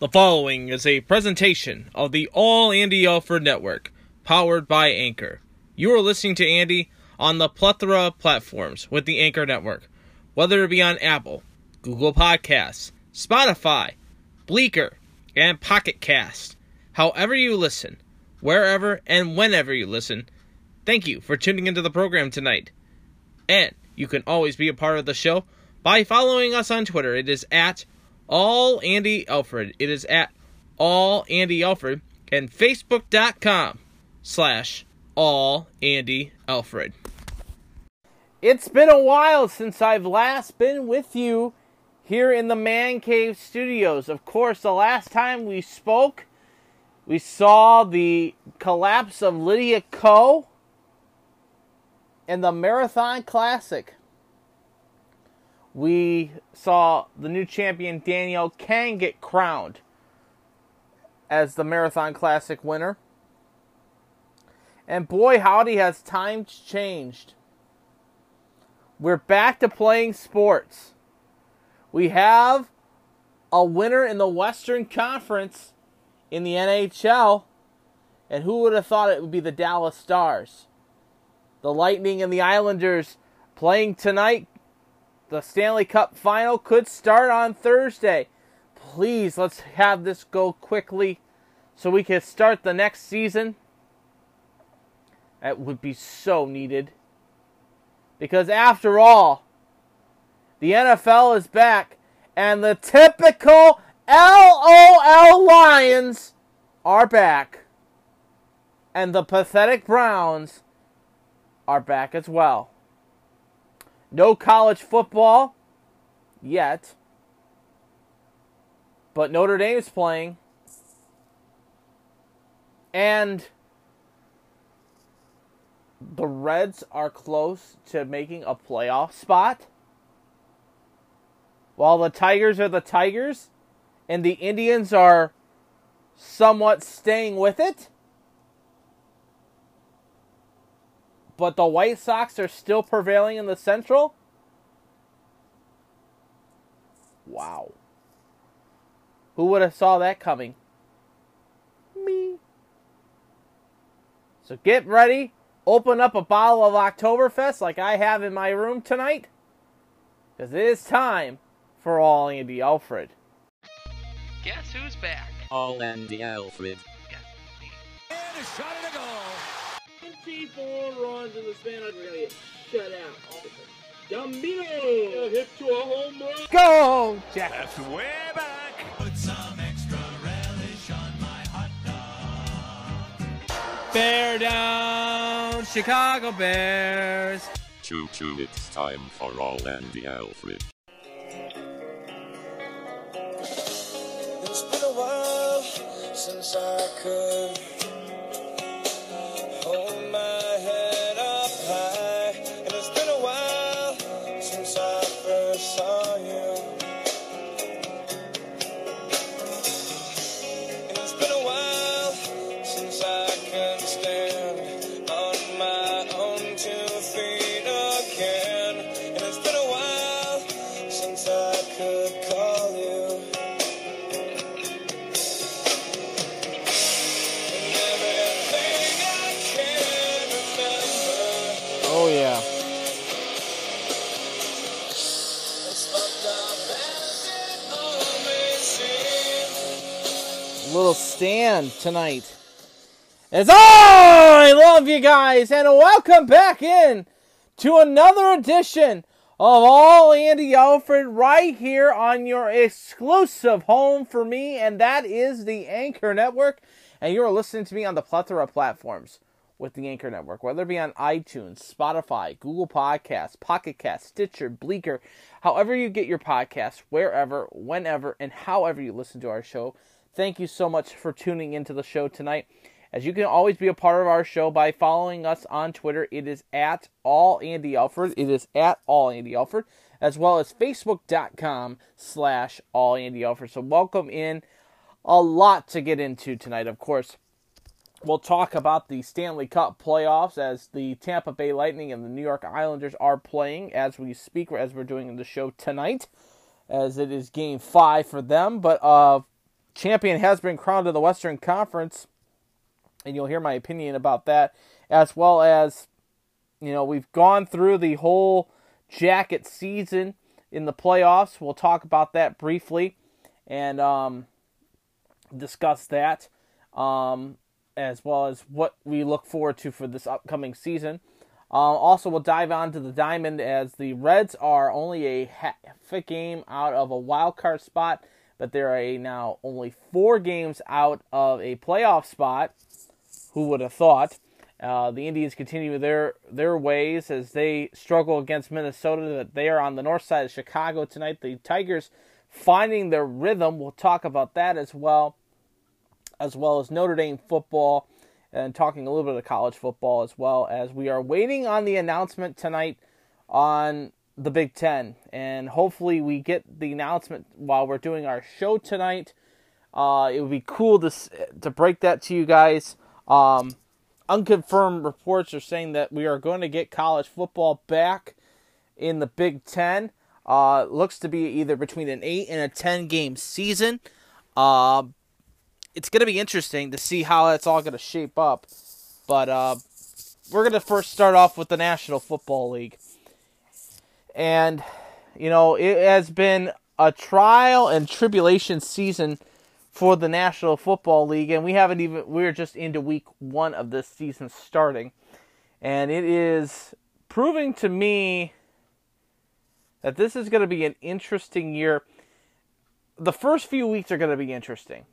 The following is a presentation of the All Andy Alford Network, powered by Anchor. You are listening to Andy on the plethora of platforms with the Anchor Network, whether it be on Apple, Google Podcasts, Spotify, Breaker, and Pocket Cast. However you listen, wherever and whenever you listen, thank you for tuning into the program tonight. And you can always be a part of the show by following us on Twitter. It is at all Andy Alfred. It is at all Andy Alfred and Facebook.com slash all Andy Alfred. It's been a while since I've last been with you here in the Man Cave Studios. Of course, the last time we spoke, we saw the collapse of Lydia Ko and the Marathon Classic we saw the new champion Danielle Kang get crowned as the Marathon Classic winner. And boy, howdy, has times changed. We're back to playing sports. We have a winner in the Western Conference in the NHL. And who would have thought it would be the Dallas Stars? The Lightning and the Islanders playing tonight the Stanley Cup final could start on Thursday. Please, let's have this go quickly so we can start the next season. That would be so needed. Because after all, the NFL is back, and the typical LOL Lions are back. And the pathetic Browns are back as well. No college football yet. But Notre Dame is playing. And the Reds are close to making a playoff spot. While the Tigers are the Tigers and the Indians are somewhat staying with it. But the White Sox are still prevailing in the Central? Wow. Who would have saw that coming? Me. So get ready. Open up a bottle of Oktoberfest like I have in my room tonight. Because it is time for All Andy Alfred. Guess who's back? All Andy Alfred. Yes, me. And a shot and a goal. 24 runs in the span of really shut out. Gambino hit to a home run. Go, Jack. That's way back. Put some extra relish on my hot dog. Bear down, Chicago Bears. Choo choo, it's time for All Andy Alfred. It's been a while since I could stand tonight. As I love you guys, and welcome back in to another edition of All Andy Alfred right here on your exclusive home for me, and that is the Anchor Network. And you are listening to me on the plethora of platforms with the Anchor Network, whether it be on iTunes, Spotify, Google Podcasts, Pocket Cast, Stitcher, Breaker, however you get your podcasts, wherever, whenever, and however you listen to our show. Thank you so much for tuning into the show tonight. As you can always be a part of our show by following us on Twitter, it is at all Andy Alfred. It is at all Andy Alfred, as well as Facebook.com slash all Andy Alfred. So welcome in. A lot to get into tonight, of course. We'll talk about the Stanley Cup playoffs as the Tampa Bay Lightning and the New York Islanders are playing as we speak, as we're doing in the show tonight, as it is game five for them. But uh, champion has been crowned in the Western Conference, and you'll hear my opinion about that, as well as, you know, we've gone through the whole jacket season in the playoffs. We'll talk about that briefly and um, discuss that, um, as well as what we look forward to for this upcoming season. Uh, also, we'll dive on to the diamond as the Reds are only a half a game out of a wild card spot, but they're a now only four games out of a playoff spot. Who would have thought? Uh, the Indians continue their their ways as they struggle against Minnesota. That they are on the north side of Chicago tonight. The Tigers finding their rhythm. We'll talk about that as well, as well as Notre Dame football and talking a little bit of college football as well as we are waiting on the announcement tonight on the Big Ten, and hopefully we get the announcement while we're doing our show tonight. Uh, it would be cool to to break that to you guys. Um, unconfirmed reports are saying that we are going to get college football back in the Big Ten. Uh, looks to be either between an eight and a ten game season. Uh, it's going to be interesting to see how that's all going to shape up. But uh, we're going to first start off with the National Football League. And, you know, it has been a trial and tribulation season for the National Football League. And we haven't even, we're just into week one of this season starting. And it is proving to me that this is going to be an interesting year. The first few weeks are going to be interesting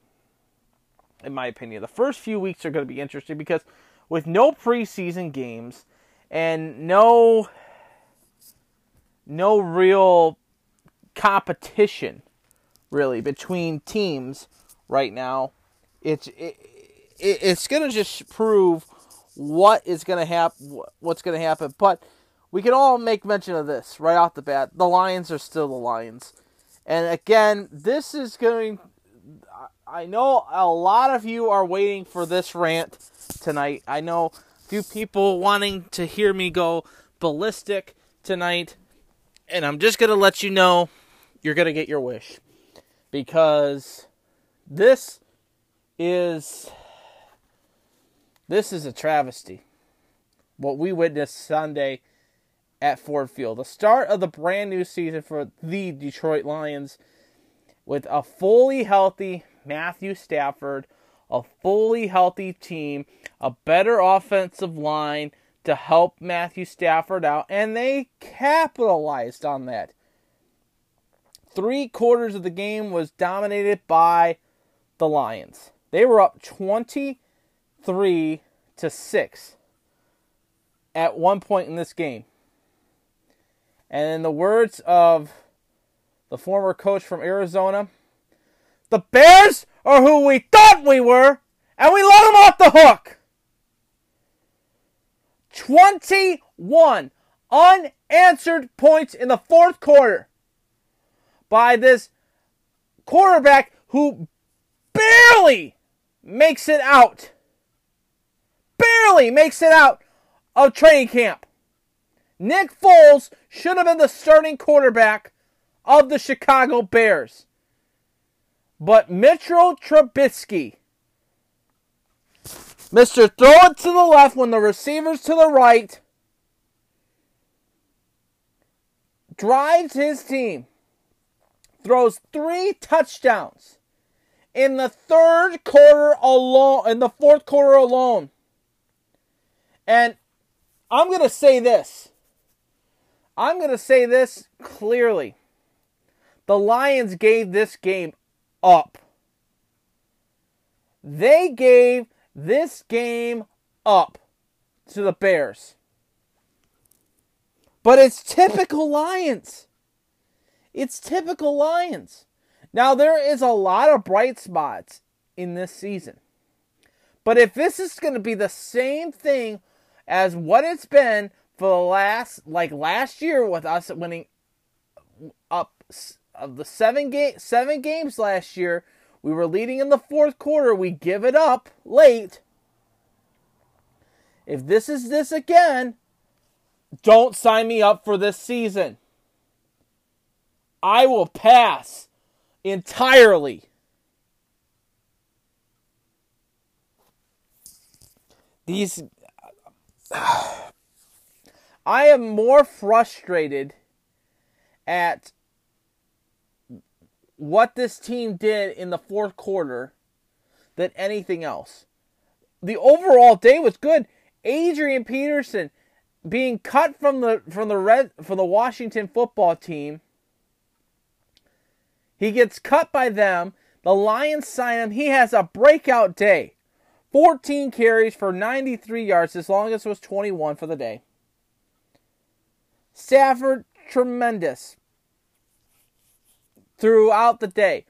in my opinion. The first few weeks are going to be interesting because with no preseason games and no no real competition really between teams right now, it's it, it it's going to just prove what is going to happen what's going to happen, but we can all make mention of this right off the bat. The Lions are still the Lions. And again, this is going I know a lot of you are waiting for this rant tonight. I know a few people wanting to hear me go ballistic tonight. And I'm just going to let you know you're going to get your wish. Because this is this is a travesty. What we witnessed Sunday at Ford Field. The start of the brand new season for the Detroit Lions with a fully healthy Matthew Stafford, a fully healthy team, a better offensive line to help Matthew Stafford out, and they capitalized on that. Three quarters of the game was dominated by the Lions. They were up 23 to 6 at one point in this game. And in the words of the former coach from Arizona, the Bears are who we thought we were, and we let them off the hook. 21 unanswered points in the fourth quarter by this quarterback who barely makes it out. Barely makes it out of training camp. Nick Foles should have been the starting quarterback of the Chicago Bears. But Mitchell Trubisky, Mr. Throw it to the left when the receiver's to the right, drives his team, throws three touchdowns in the third quarter alone, in the fourth quarter alone. And I'm going to say this. I'm going to say this clearly. The Lions gave this game up. They gave this game up to the Bears. But it's typical Lions. It's typical Lions. Now, there is a lot of bright spots in this season. But if this is going to be the same thing as what it's been for the last, like last year with us winning up of the seven game seven games last year, we were leading in the fourth quarter. We give it up late. If this is this again, don't sign me up for this season. I will pass entirely. These. I am more frustrated at what this team did in the fourth quarter than anything else. The overall day was good. Adrian Peterson being cut from the from the red from the Washington football team. He gets cut by them. The Lions sign him. He has a breakout day. 14 carries for 93 yards. His longest was 21 for the day. Stafford, tremendous throughout the day.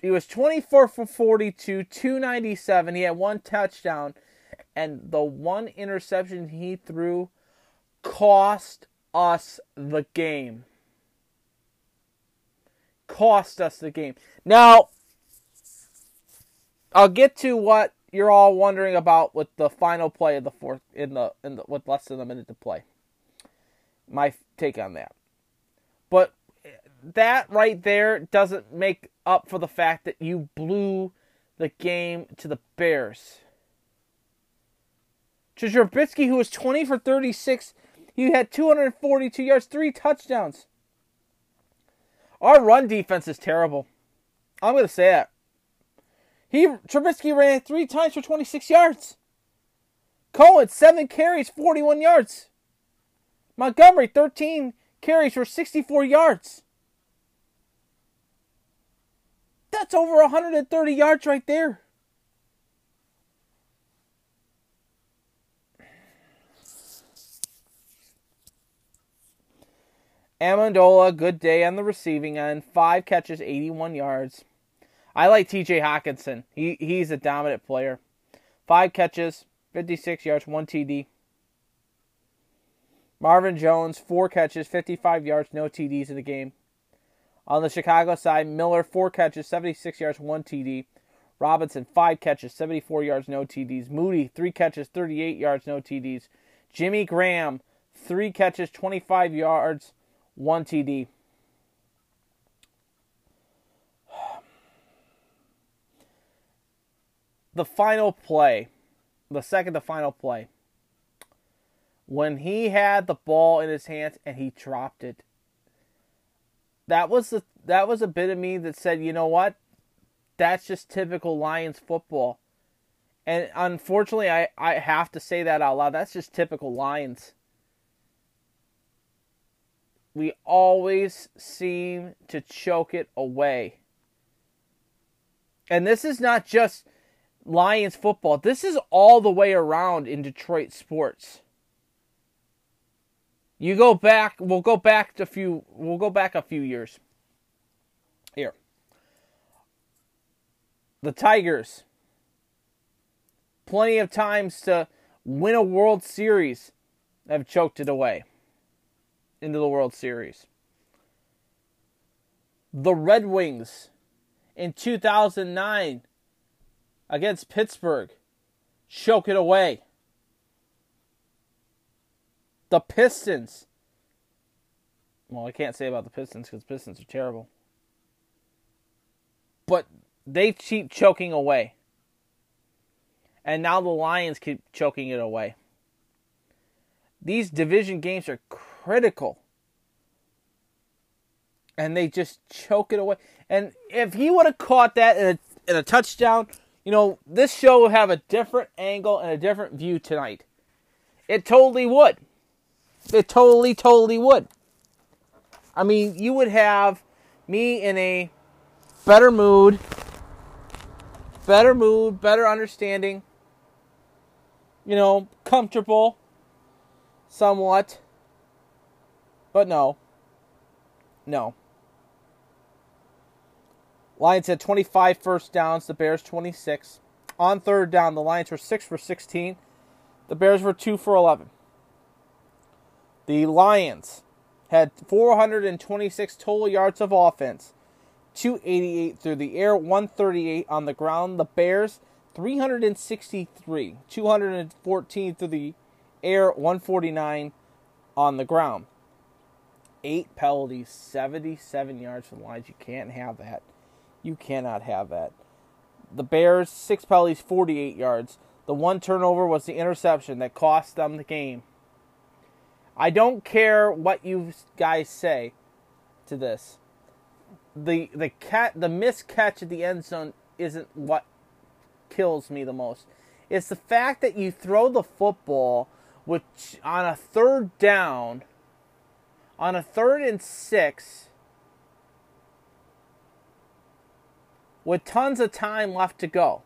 He was 24 for 42, 297. He had one touchdown, and the one interception he threw cost us the game. Cost us the game. Now, I'll get to what you're all wondering about with the final play of the fourth in the in the with less than a minute to play. My take on that. But that right there doesn't make up for the fact that you blew the game to the Bears. Trubisky, who was 20 for 36, he had 242 yards, three touchdowns. Our run defense is terrible. I'm going to say that. He Trubisky ran three times for 26 yards. Cohen, seven carries, 41 yards. Montgomery, 13 carries for 64 yards. That's over 130 yards right there. Amendola, good day on the receiving end. Five catches, 81 yards. I like TJ Hockenson. He he's a dominant player. Five catches, 56 yards, one TD. Marvin Jones, four catches, 55 yards, no TDs in the game. On the Chicago side, Miller, four catches, 76 yards, one TD. Robinson, five catches, 74 yards, no TDs. Mooney, three catches, 38 yards, no TDs. Jimmy Graham, three catches, 25 yards, one TD. The final play, the second to final play, when he had the ball in his hands and he dropped it. That was the that was a bit of me that said, you know what? That's just typical Lions football. And unfortunately I, I have to say that out loud. That's just typical Lions. We always seem to choke it away. And this is not just Lions football. This is all the way around in Detroit sports. You go back, we'll go back to a few we'll go back a few years. Here. The Tigers plenty of times to win a World Series have choked it away into the World Series. The Red Wings in 2009 against Pittsburgh choke it away the Pistons. Well, I can't say about the Pistons because Pistons are terrible. But they keep choking away. And now the Lions keep choking it away. These division games are critical. And they just choke it away. And if he would have caught that in a, in a touchdown, you know, this show would have a different angle and a different view tonight. It totally would. It totally, totally would. I mean, you would have me in a better mood, better mood, better understanding, you know, comfortable somewhat. But no. No. Lions had 25 first downs, the Bears 26. On third down, the Lions were 6 for 16. The Bears were 2 for 11. The Lions had 426 total yards of offense, 288 through the air, 138 on the ground. The Bears 363, 214 through the air, 149 on the ground. Eight penalties, 77 yards from the lines. You can't have that. You cannot have that. The Bears, six penalties, 48 yards. The one turnover was the interception that cost them the game. I don't care what you guys say to this. The the cat the missed catch at the end zone isn't what kills me the most. It's the fact that you throw the football which on a third down on a third and 6 with tons of time left to go.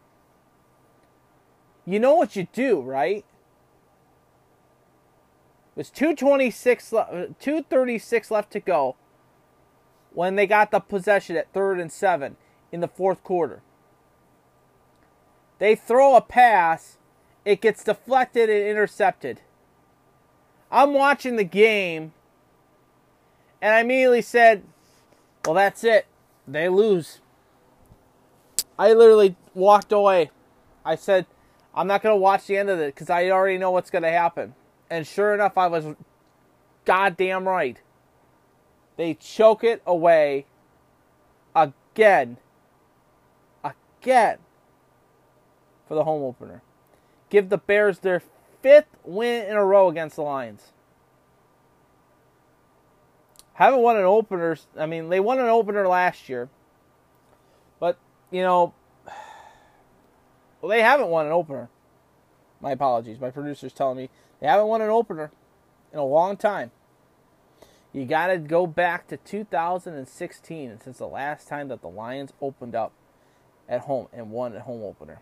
You know what you do, right? Was 226 uh, 236 left to go when they got the possession at third and 7 in the fourth quarter. They throw a pass, it gets deflected and intercepted. I'm watching the game and I immediately said, "Well, that's it. They lose." I literally walked away. I said, I'm not going to watch the end of it because I already know what's going to happen. And sure enough, I was goddamn right. They choke it away again. Again. For the home opener. Give the Bears their fifth win in a row against the Lions. Haven't won an opener. I mean, they won an opener last year. But you know, well, they haven't won an opener. My apologies. My producer's telling me they haven't won an opener in a long time. You got to go back to 2016, and since the last time that the Lions opened up at home and won a home opener.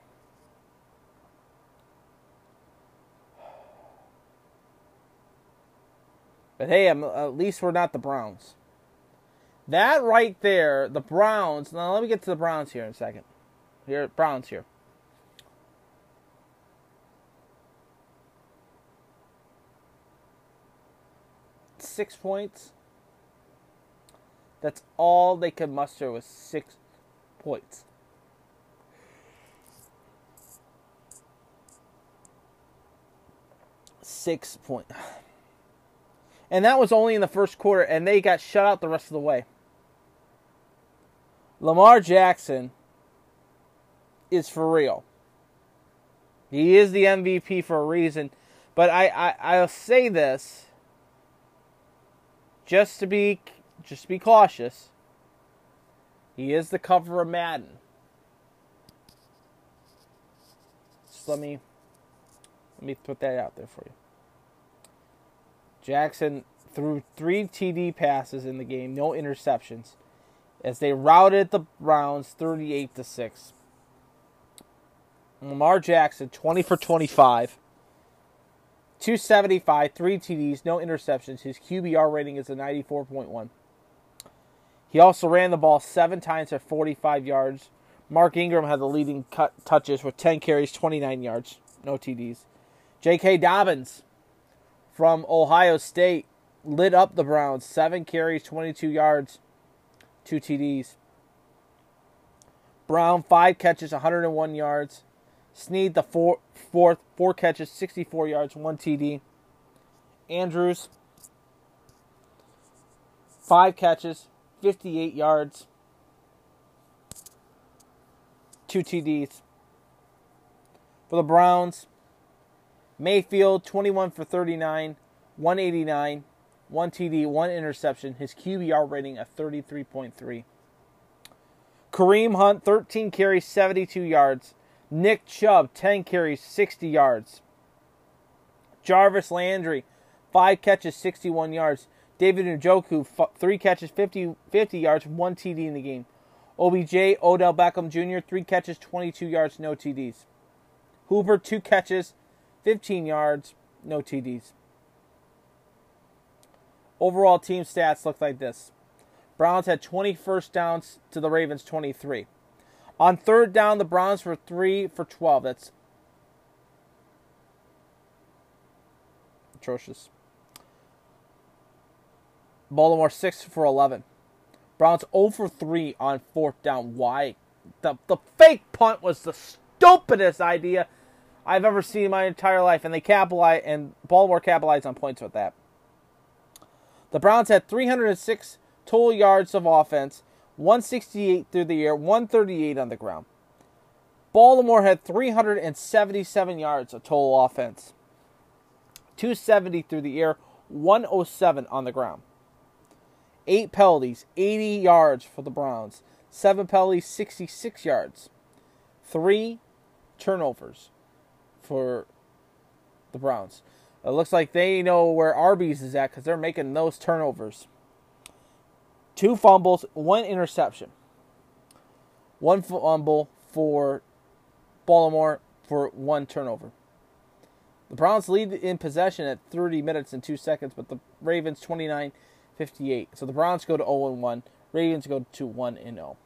But hey, I'm, at least we're not the Browns. That right there, the Browns. Now let me get to the Browns here in a second. Here, Browns here. Six points. That's all they could muster was six points. Six point. And that was only in the first quarter, and they got shut out the rest of the way. Lamar Jackson is for real. He is the MVP for a reason. But I, I I'll say this just to be just to be cautious. He is the cover of Madden. Just let me let me put that out there for you. Jackson threw three TD passes in the game, no interceptions, as they routed the Browns 38 to 6. Lamar Jackson, 20 for 25, 275, three TDs, no interceptions. His QBR rating is a 94.1. He also ran the ball seven times at 45 yards. Mark Ingram had the leading cut touches with 10 carries, 29 yards, no TDs. J.K. Dobbins from Ohio State lit up the Browns. Seven carries, 22 yards, two TDs. Brown, five catches, 101 yards. Snead, the four, fourth, four catches, 64 yards, one TD. Andrews, five catches, 58 yards, two TDs. For the Browns, Mayfield, 21 for 39, 189, one TD, one interception. His QBR rating of 33.3. Kareem Hunt, 13 carries, 72 yards. Nick Chubb, 10 carries, 60 yards. Jarvis Landry, 5 catches, 61 yards. David Njoku, 3 catches, 50, 50 yards, 1 TD in the game. OBJ, Odell Beckham Jr., 3 catches, 22 yards, no TDs. Hooper, 2 catches, 15 yards, no TDs. Overall team stats look like this. Browns had 20 first downs to the Ravens 23. On third down, the Browns were 3 for 12. That's atrocious. Baltimore 6 for 11. Browns 0 for 3 on fourth down. Why? The, the fake punt was the stupidest idea I've ever seen in my entire life, and they capitalize and Baltimore capitalized on points with that. The Browns had 306 total yards of offense, 168 through the air, 138 on the ground. Baltimore had 377 yards of total offense, 270 through the air, 107 on the ground. Eight penalties, 80 yards for the Browns. Seven penalties, 66 yards. Three turnovers for the Browns. It looks like they know where Arby's is at because they're making those turnovers. Two fumbles, one interception. One fumble for Baltimore for one turnover. The Browns lead in possession at 30 minutes and 2 seconds, but the Ravens 29 58. So the Browns go to 0 1. Ravens go to 1 0.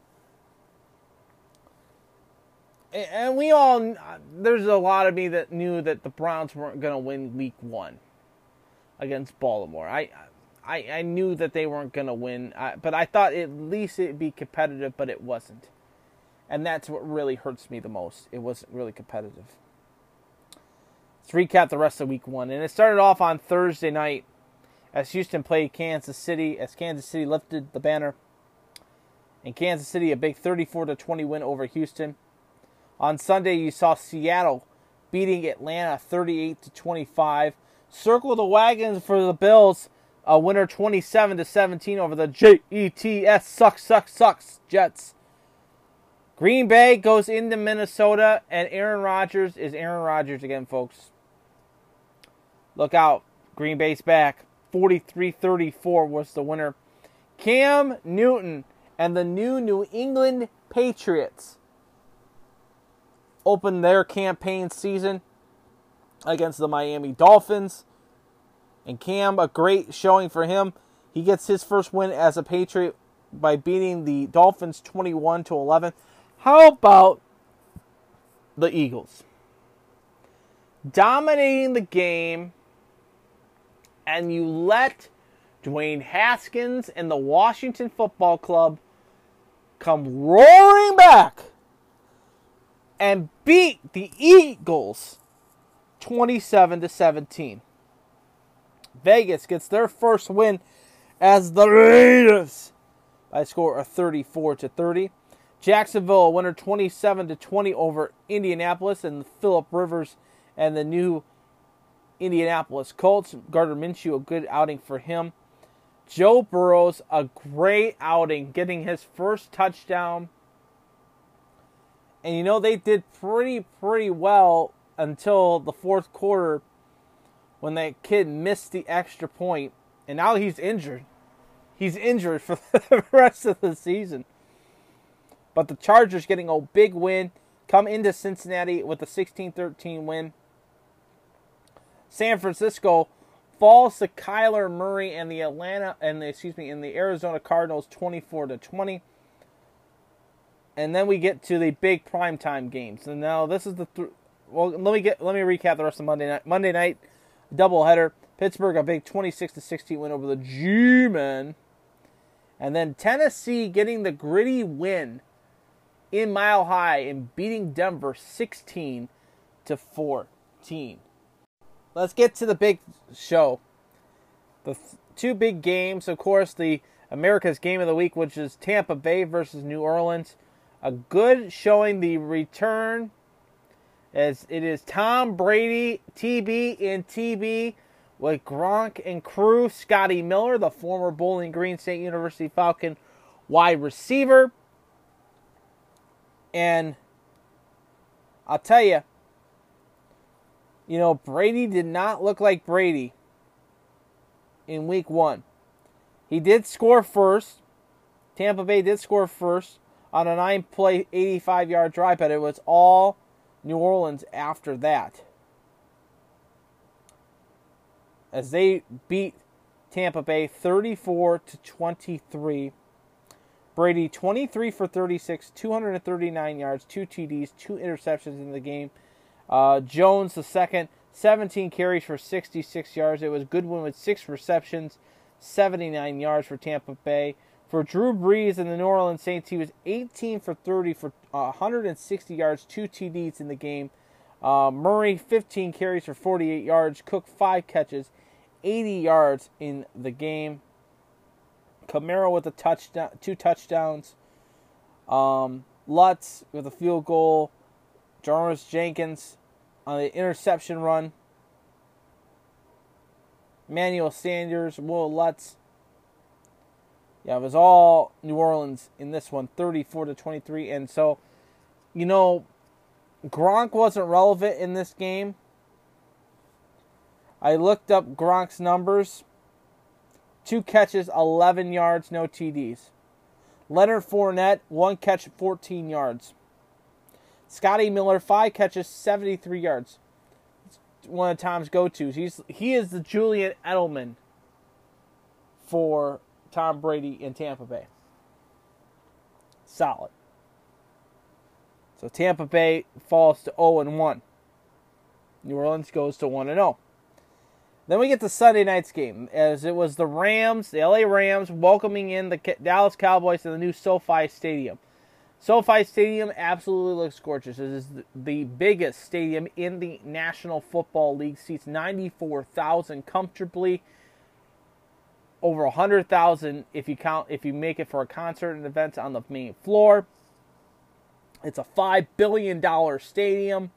And we all, uh, there's a lot of me that knew that the Browns weren't going to win week one against Baltimore. I, I, I knew that they weren't going to win, but I thought at least it'd be competitive, but it wasn't. And that's what really hurts me the most. It wasn't really competitive. Let's recap the rest of week one. And it started off on Thursday night as Houston played Kansas City, as Kansas City lifted the banner. In Kansas City, a big 34 to 20 win over Houston. On Sunday, you saw Seattle beating Atlanta 38 to 25. Circle the wagons for the Bills, a winner 27 to 17 over the Jets sucks sucks sucks Jets. Green Bay goes into Minnesota, and Aaron Rodgers is Aaron Rodgers again, folks. Look out. Green Bay's back. 43 34 was the winner. Cam Newton and the new New England Patriots opened their campaign season against the Miami Dolphins. And Cam, a great showing for him. He gets his first win as a Patriot by beating the Dolphins 21 to 11. How about the Eagles? Dominating the game and you let Dwayne Haskins and the Washington Football Club come roaring back and beat the Eagles 27 to 17. Vegas gets their first win as the Raiders by a score of 34 to 30. Jacksonville a winner 27 to 20 over Indianapolis and Philip Rivers and the new Indianapolis Colts. Gardner Minshew, a good outing for him. Joe Burrows, a great outing, getting his first touchdown. And you know, they did pretty, pretty well until the fourth quarter when that kid missed the extra. And now he's injured. He's injured for the rest of the season. But the Chargers getting a big win, come into Cincinnati with a 16 13 win. San Francisco falls to Kyler Murray and the Atlanta and the, excuse me, in the Arizona Cardinals 24 to 20. And then we get to the big primetime games. And now this is the th- well, let me get let me recap the rest of Monday night. Monday night doubleheader. Pittsburgh a big 26 to 16 win over the G-men. And then Tennessee getting the gritty win in Mile High and beating Denver 16 to 14 let's get to the big show. The th- two big games, of course, the America's Game of the Week, which is Tampa Bay versus New Orleans. A good showing the return as it is Tom Brady, TB and TB with Gronk and crew. Scotty Miller, the former Bowling Green State University Falcon wide receiver. And I'll tell you, you know, Brady did not look like Brady in week one. He did score first. Tampa Bay did score first on a nine play, 85 yard drive, but it was all New Orleans after that. As they beat Tampa Bay 34 to 23. Brady 23 for 36, 239 yards, two TDs, two interceptions in the game. Uh, Jones, the second, 17 carries for 66 yards. It was Godwin with six receptions, 79 yards for Tampa Bay. For Drew Brees and the New Orleans Saints, he was 18 for 30 for uh, 160 yards, two TDs in the game. Uh, Murray, 15 carries for 48 yards. Cook, five catches, 80 yards in the game. Kamara with a touchdown, two touchdowns. Um, Lutz with a field goal Janoris Jenkins on the interception run. Emmanuel Sanders, Wil Lutz. Yeah, it was all New Orleans in this one, 34 to 23. And so, you know, Gronk wasn't relevant in this game. I looked up Gronk's numbers. Two catches, 11 yards, no TDs. Leonard Fournette, one catch, 14 yards. Scotty Miller, five catches, 73 yards. It's one of Tom's go-tos. He's he is the Julian Edelman for Tom Brady in Tampa Bay. Solid. So Tampa Bay falls to 0 and 1. New Orleans goes to 1 and 0. Then we get to Sunday night's game, as it was the Rams, the LA Rams, welcoming in the Dallas Cowboys to the new SoFi Stadium. SoFi Stadium absolutely looks gorgeous. It is the biggest stadium in the National Football League. Seats 94,000 comfortably. Over 100,000 if you count if you make it for a concert and events on the main floor. It's a 5 billion dollar stadium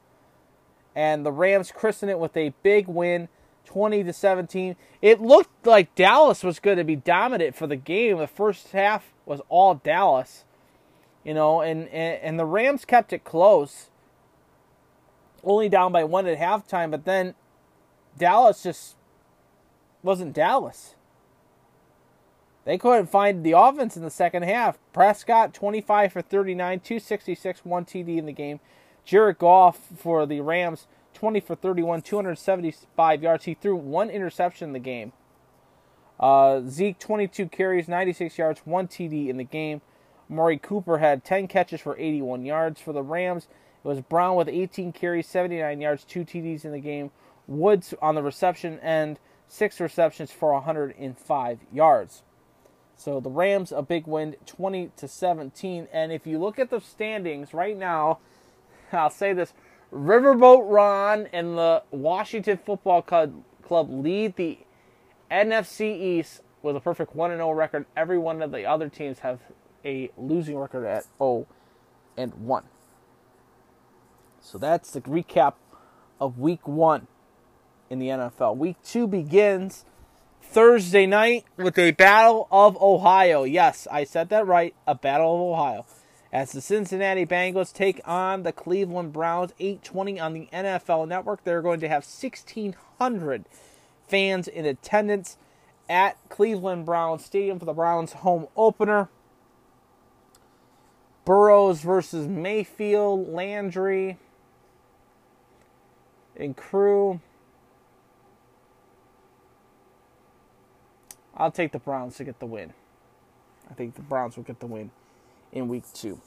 and the Rams christened it with a big win 20 to 17. It looked like Dallas was going to be dominant for the game. The first half was all Dallas you know, and, and, and the Rams kept it close, only down by one at halftime, but then Dallas just wasn't Dallas. They couldn't find the offense in the second half. Prescott, 25 for 39, 266, 1 TD in the game. Jared Goff for the Rams, 20 for 31, 275 yards. He threw one interception in the game. Uh, Zeke, 22 carries, 96 yards, 1 TD in the game. Amari Cooper had 10 catches for 81 yards. For the Rams, it was Brown with 18 carries, 79 yards, two TDs in the game. Woods on the reception end, six receptions for 105 yards. So the Rams a big win, 20 to 17. And if you look at the standings right now, I'll say this: Riverboat Ron and the Washington Football Club, lead the NFC East with a perfect 1 0 record. Every one of the other teams have a losing record at 0 and 1. So that's the recap of week 1 in the NFL. Week 2 begins Thursday night with a Battle of Ohio. Yes, I said that right, a Battle of Ohio. As the Cincinnati Bengals take on the Cleveland Browns 820 on the NFL network, they're going to have 1600 fans in attendance at Cleveland Browns Stadium for the Browns home opener. Burrows versus Mayfield, Landry, and crew. I'll take the Browns to get the win. I think the Browns will get the win in week two.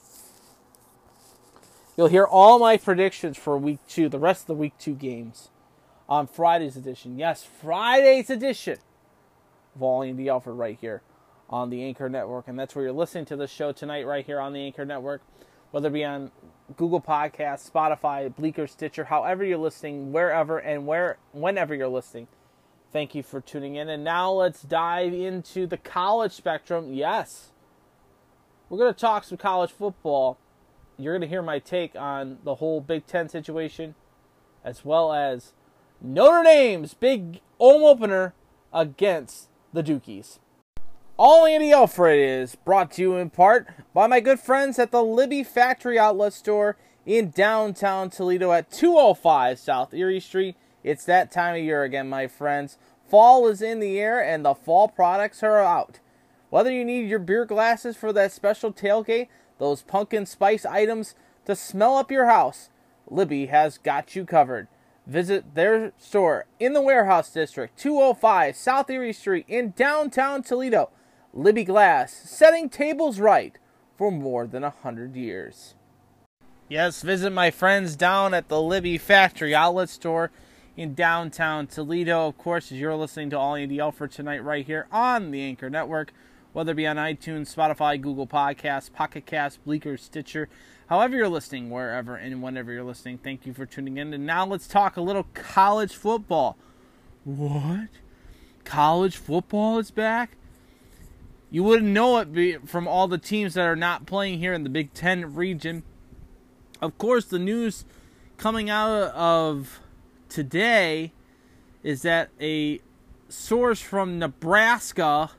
You'll hear all my predictions for week two, the rest of the week two games, on Friday's edition. Yes, Friday's edition of All Andy Alford right here on the Anchor Network. And that's where you're listening to the show tonight, right here on the Anchor Network, whether it be on Google Podcasts, Spotify, Breaker, Stitcher, however you're listening, wherever and where whenever you're listening. Thank you for tuning in. And now let's dive into the college spectrum. Yes. We're going to talk some college football. You're going to hear my take on the whole Big Ten situation, as well as Notre Dame's big home opener against the Dukies. All Andy Alfred is brought to you in part by my good friends at the Libbey Factory Outlet Store in downtown Toledo at 205 South Erie Street. It's that time of year again, my friends. Fall is in the air and the fall products are out. Whether you need your beer glasses for that special tailgate, those pumpkin spice items to smell up your house, Libbey has got you covered. Visit their store in the Warehouse District, 205 South Erie Street in downtown Toledo. Libbey Glass, setting tables right for more than a hundred years. Yes, visit my friends down at the Libbey Factory Outlet Store in downtown Toledo. Of course, as you're listening to All Andy Alford tonight, right here on the Anchor Network, whether it be on iTunes, Spotify, Google Podcasts, Pocket Cast, Breaker, Stitcher, however you're listening, wherever and whenever you're listening, thank you for tuning in. And now let's talk a little college football. What? College football is back? You wouldn't know it from all the teams that are not playing here in the Big Ten region. Of course, the news coming out of today is that a source from Nebraska,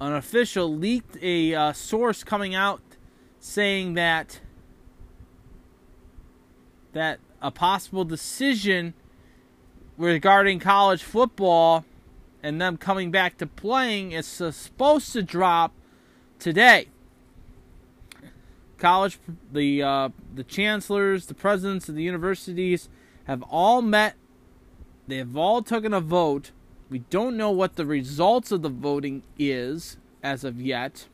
an official, leaked a uh, source coming out saying that that a possible decision regarding college football and them coming back to playing is supposed to drop today. College, the uh, the chancellors, the presidents of the universities have all met. They have all taken a vote. We don't know what the results of the voting is as of yet.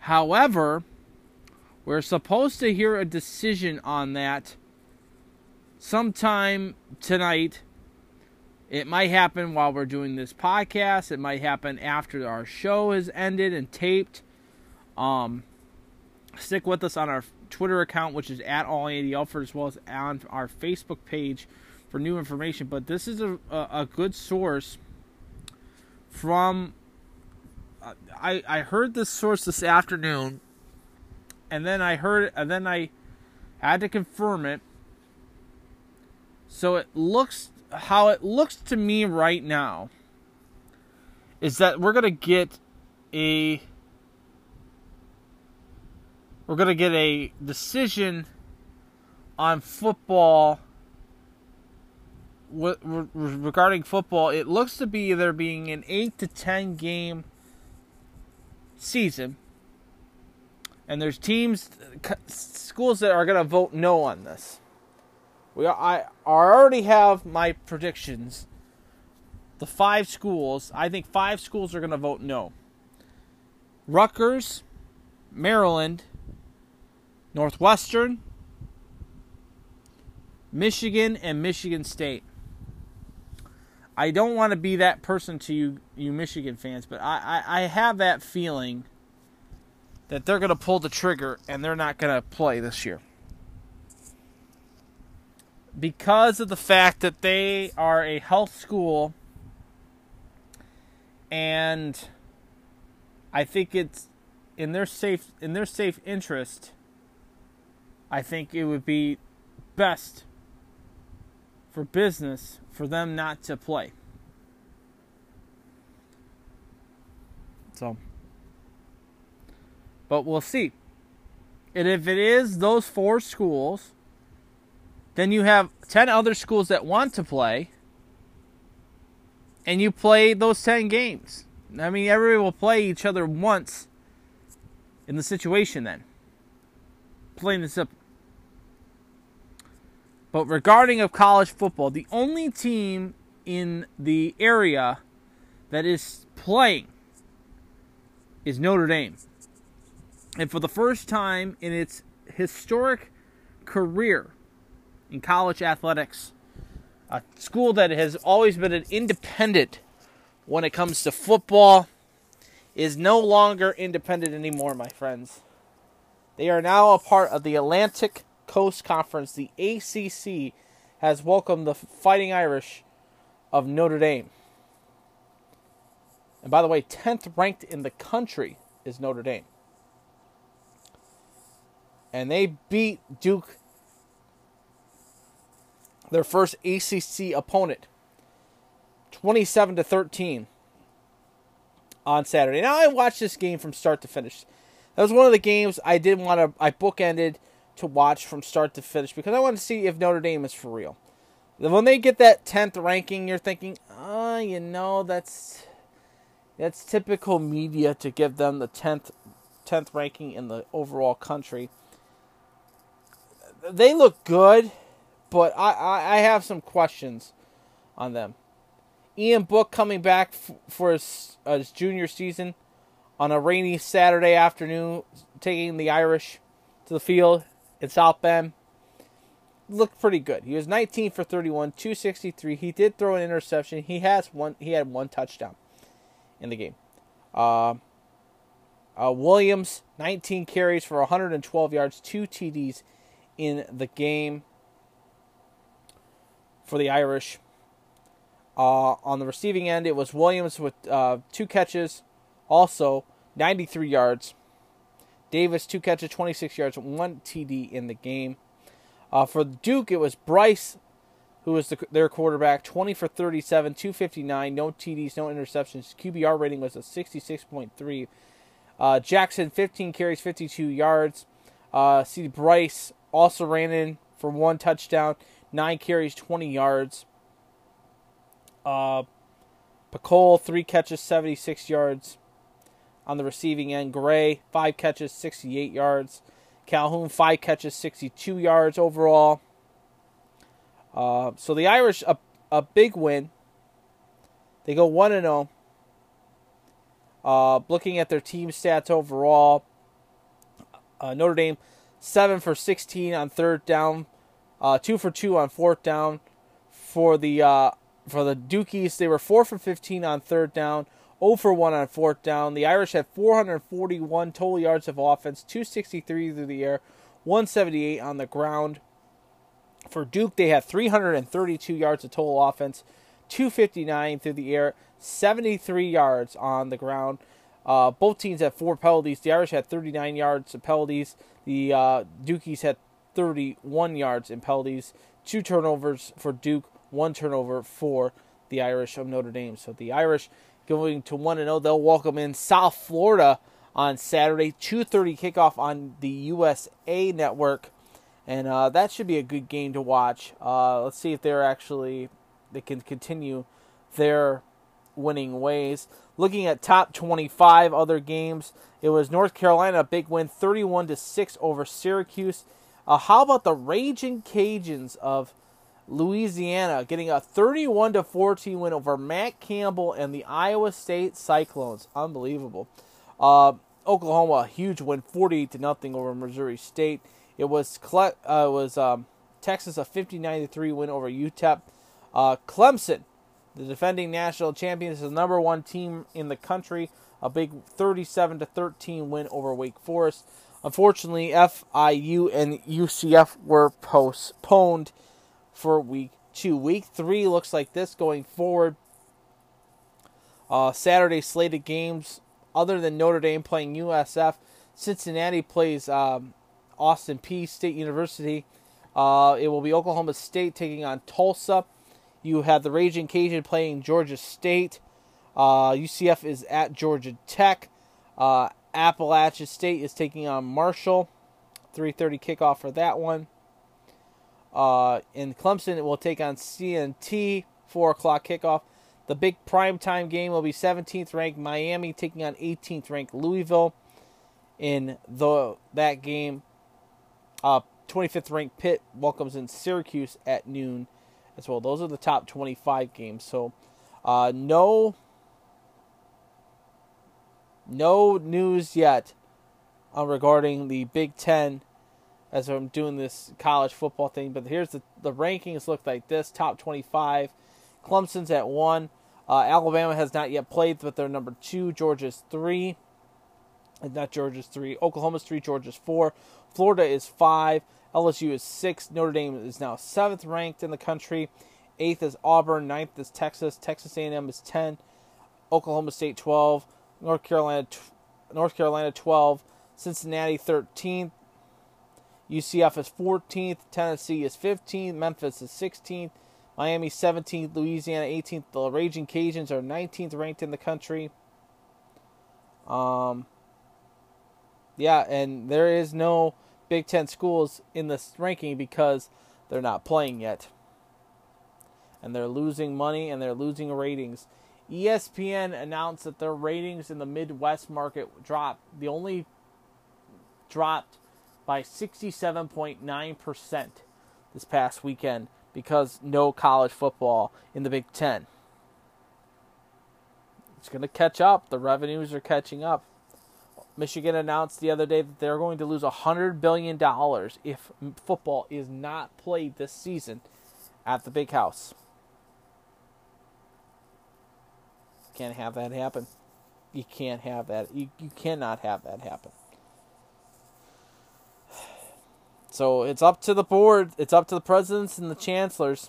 However, we're supposed to hear a decision on that sometime tonight. It might happen while we're doing this podcast. It might happen after our show has ended and taped. Um, stick with us on our Twitter account, which is at All Andy as well as on our Facebook page for new information. But this is a, a, a good source from. Uh, I I heard this source this afternoon, and then I heard, and then I had to confirm it. So it looks how it looks to me right now is that we're gonna get a we're going to get a decision on football regarding football. It looks to be there being an 8 to 10 game season. And there's teams, schools that are going to vote no on this. We I, I already have my predictions. The five schools, I think five schools are going to vote no. Rutgers, Maryland, Northwestern, Michigan, and Michigan State. I don't want to be that person to you, you Michigan fans, but I, I, I have that feeling that they're going to pull the trigger and they're not going to play this year. Because of the fact that they are a health school and I think it's in their safe in their safe interest I think it would be best for business for them not to play. So, but we'll see. And if it is those four schools, then you have 10 other schools that want to play, and you play those 10 games. I mean, everybody will play each other once in the situation then. Plain and simple. But regarding of college football, the only team in the area that is playing is Notre Dame. And for the first time in its historic career in college athletics, a school that has always been an independent when it comes to football is no longer independent anymore, my friends. They are now a part of the Atlantic Coast Conference, the ACC, has welcomed the Fighting Irish of Notre Dame. And by the way, 10th ranked in the country is Notre Dame. And they beat Duke, their first ACC opponent, 27 to 13 on Saturday. Now I watched this game from start to finish. That was one of the games I didn't want to. I bookended to watch from start to finish because I want to see if Notre Dame is for real. When they get that tenth ranking, you're thinking, oh, you know, that's that's typical media to give them the tenth tenth ranking in the overall country. They look good, but I, I, I have some questions on them. Ian Book coming back f- for his, uh, his junior season on a rainy Saturday afternoon, taking the Irish to the field in South Bend looked pretty good. He was 19 for 31, 263. He did throw an interception. He has one. He had one touchdown in the game. Uh, uh, Williams 19 carries for 112 yards, two TDs in the game for the Irish. Uh, on the receiving end, it was Williams with uh, two catches, also 93 yards. Davis, two catches, 26 yards, one TD in the game. Uh, for Duke, it was Brice, who was the, their quarterback, 20 for 37, 259, no TDs, no interceptions. QBR rating was a 66.3. Uh, Jackson, 15 carries, 52 yards. Uh, see, Brice also ran in for one touchdown, nine carries, 20 yards. Uh, three catches, 76 yards on the receiving end. Gray, five catches, 68 yards. Calhoun, five catches, 62 yards overall. Uh, so the Irish, a, a big win. They go 1 0. Uh, looking at their team stats overall, uh, Notre Dame, 7 for 16 on third down, uh, 2 for 2 on fourth down. For the uh, for the Dukies, they were 4 for 15 on third down, 0 for 1 on fourth down. The Irish had 441 total yards of offense, 263 through the air, 178 on the ground. For Duke, they had 332 yards of total offense, 259 through the air, 73 yards on the ground. Uh, both teams had four penalties. The Irish had 39 yards of penalties. The uh, Dukies had 31 yards in penalties. Two turnovers for Duke, one turnover for the Irish of Notre Dame. So the Irish going to 1 0. They'll welcome in South Florida on Saturday, 2:30 kickoff on the USA Network, and uh, that should be a good game to watch. Uh, let's see if they're actually they can continue their winning ways. Looking at top 25 other games, it was North Carolina a big win, 31 to six over Syracuse. Uh, how about the Raging Cajuns of Louisiana getting a 31 to 14 win over Matt Campbell and the Iowa State Cyclones? Unbelievable. Uh, Oklahoma a huge win, 48 to nothing over Missouri State. It was uh, it was um, Texas a 59 to three win over UTEP. Uh, Clemson, the defending national champions, is the number one team in the country. A big 37 to 13 win over Wake Forest. Unfortunately, FIU and UCF were postponed for week two. Week three looks like this going forward. Uh, Saturday slated games other than Notre Dame playing USF. Cincinnati plays um, Austin Peay State University. Uh, it will be Oklahoma State taking on Tulsa. You have the Raging Cajun playing Georgia State. Uh, UCF is at Georgia Tech. Uh, Appalachian State is taking on Marshall. 3:30 kickoff for that one. Uh, in Clemson, it will take on CNT. 4 o'clock kickoff. The big primetime game will be 17th ranked Miami taking on 18th ranked Louisville. In the that game, uh, 25th ranked Pitt welcomes in Syracuse at noon as well. Those are the top 25 games. So, uh, no, no news yet uh, regarding the Big Ten as I'm doing this college football thing. But here's the the rankings look like this: top 25. Clemson's at one. Uh, Alabama has not yet played, but they're number two. Georgia's three. Not Georgia's three. Oklahoma's three. Georgia's four. Florida is five. LSU is six. Notre Dame is now seventh ranked in the country. Eighth is Auburn. Ninth is Texas. Texas A&M is ten. Oklahoma State twelve. North Carolina, North Carolina twelve. Cincinnati thirteenth. UCF is 14th. Tennessee is 15th. Memphis is 16th. Miami 17th. Louisiana 18th. The Raging Cajuns are 19th ranked in the country. Um, yeah, and there is no Big Ten schools in this ranking because they're not playing yet. And they're losing money and they're losing ratings. ESPN announced that their ratings in the Midwest market dropped. The only dropped by 67.9% this past weekend because no college football in the Big Ten. It's going to catch up. The revenues are catching up. Michigan announced the other day that they're going to lose $100 billion if football is not played this season at the Big House. Can't have that happen. You can't have that. You, you cannot have that happen. So it's up to the board. It's up to the presidents and the chancellors.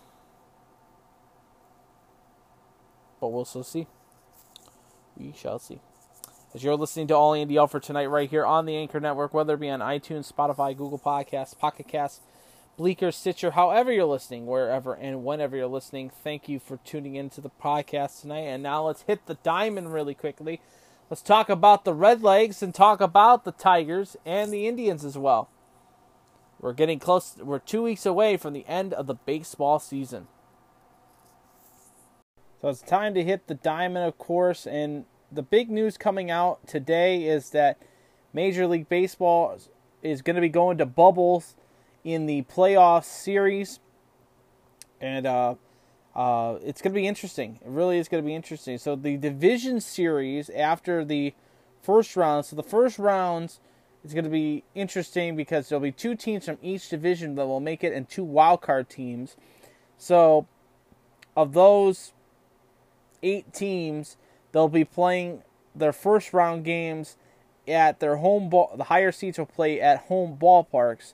But we'll still see. We shall see. As you're listening to All Andy L for tonight, right here on the Anchor Network, whether it be on iTunes, Spotify, Google Podcasts, Pocket Casts, Breaker, Stitcher, however you're listening, wherever and whenever you're listening. Thank you for tuning into the podcast tonight. And now let's hit the diamond really quickly. Let's talk about the Redlegs and talk about the Tigers and the Indians as well. We're getting close. We're two weeks away from the end of the baseball season. So it's time to hit the diamond, of course. And the big news coming out today is that Major League Baseball is going to be going to bubbles in the playoff series. And uh, uh, it's going to be interesting. It really is going to be interesting. So the division series after the first round. So the first rounds is going to be interesting because there'll be two teams from each division that will make it, and two wild card teams. So of those eight teams, they'll be playing their first round games at their home ball. The higher seeds will play at home ballparks,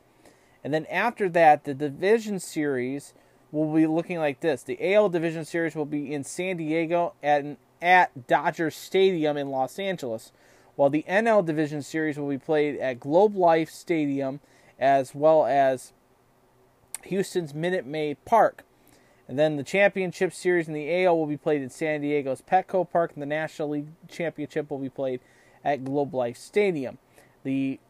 and then after that, the division series will be looking like this. The AL division series will be in San Diego at at Dodger Stadium in Los Angeles, while the NL division series will be played at Globe Life Stadium as well as Houston's Minute Maid Park. And then the championship series in the AL will be played at San Diego's Petco Park, and the National League Championship will be played at Globe Life Stadium. The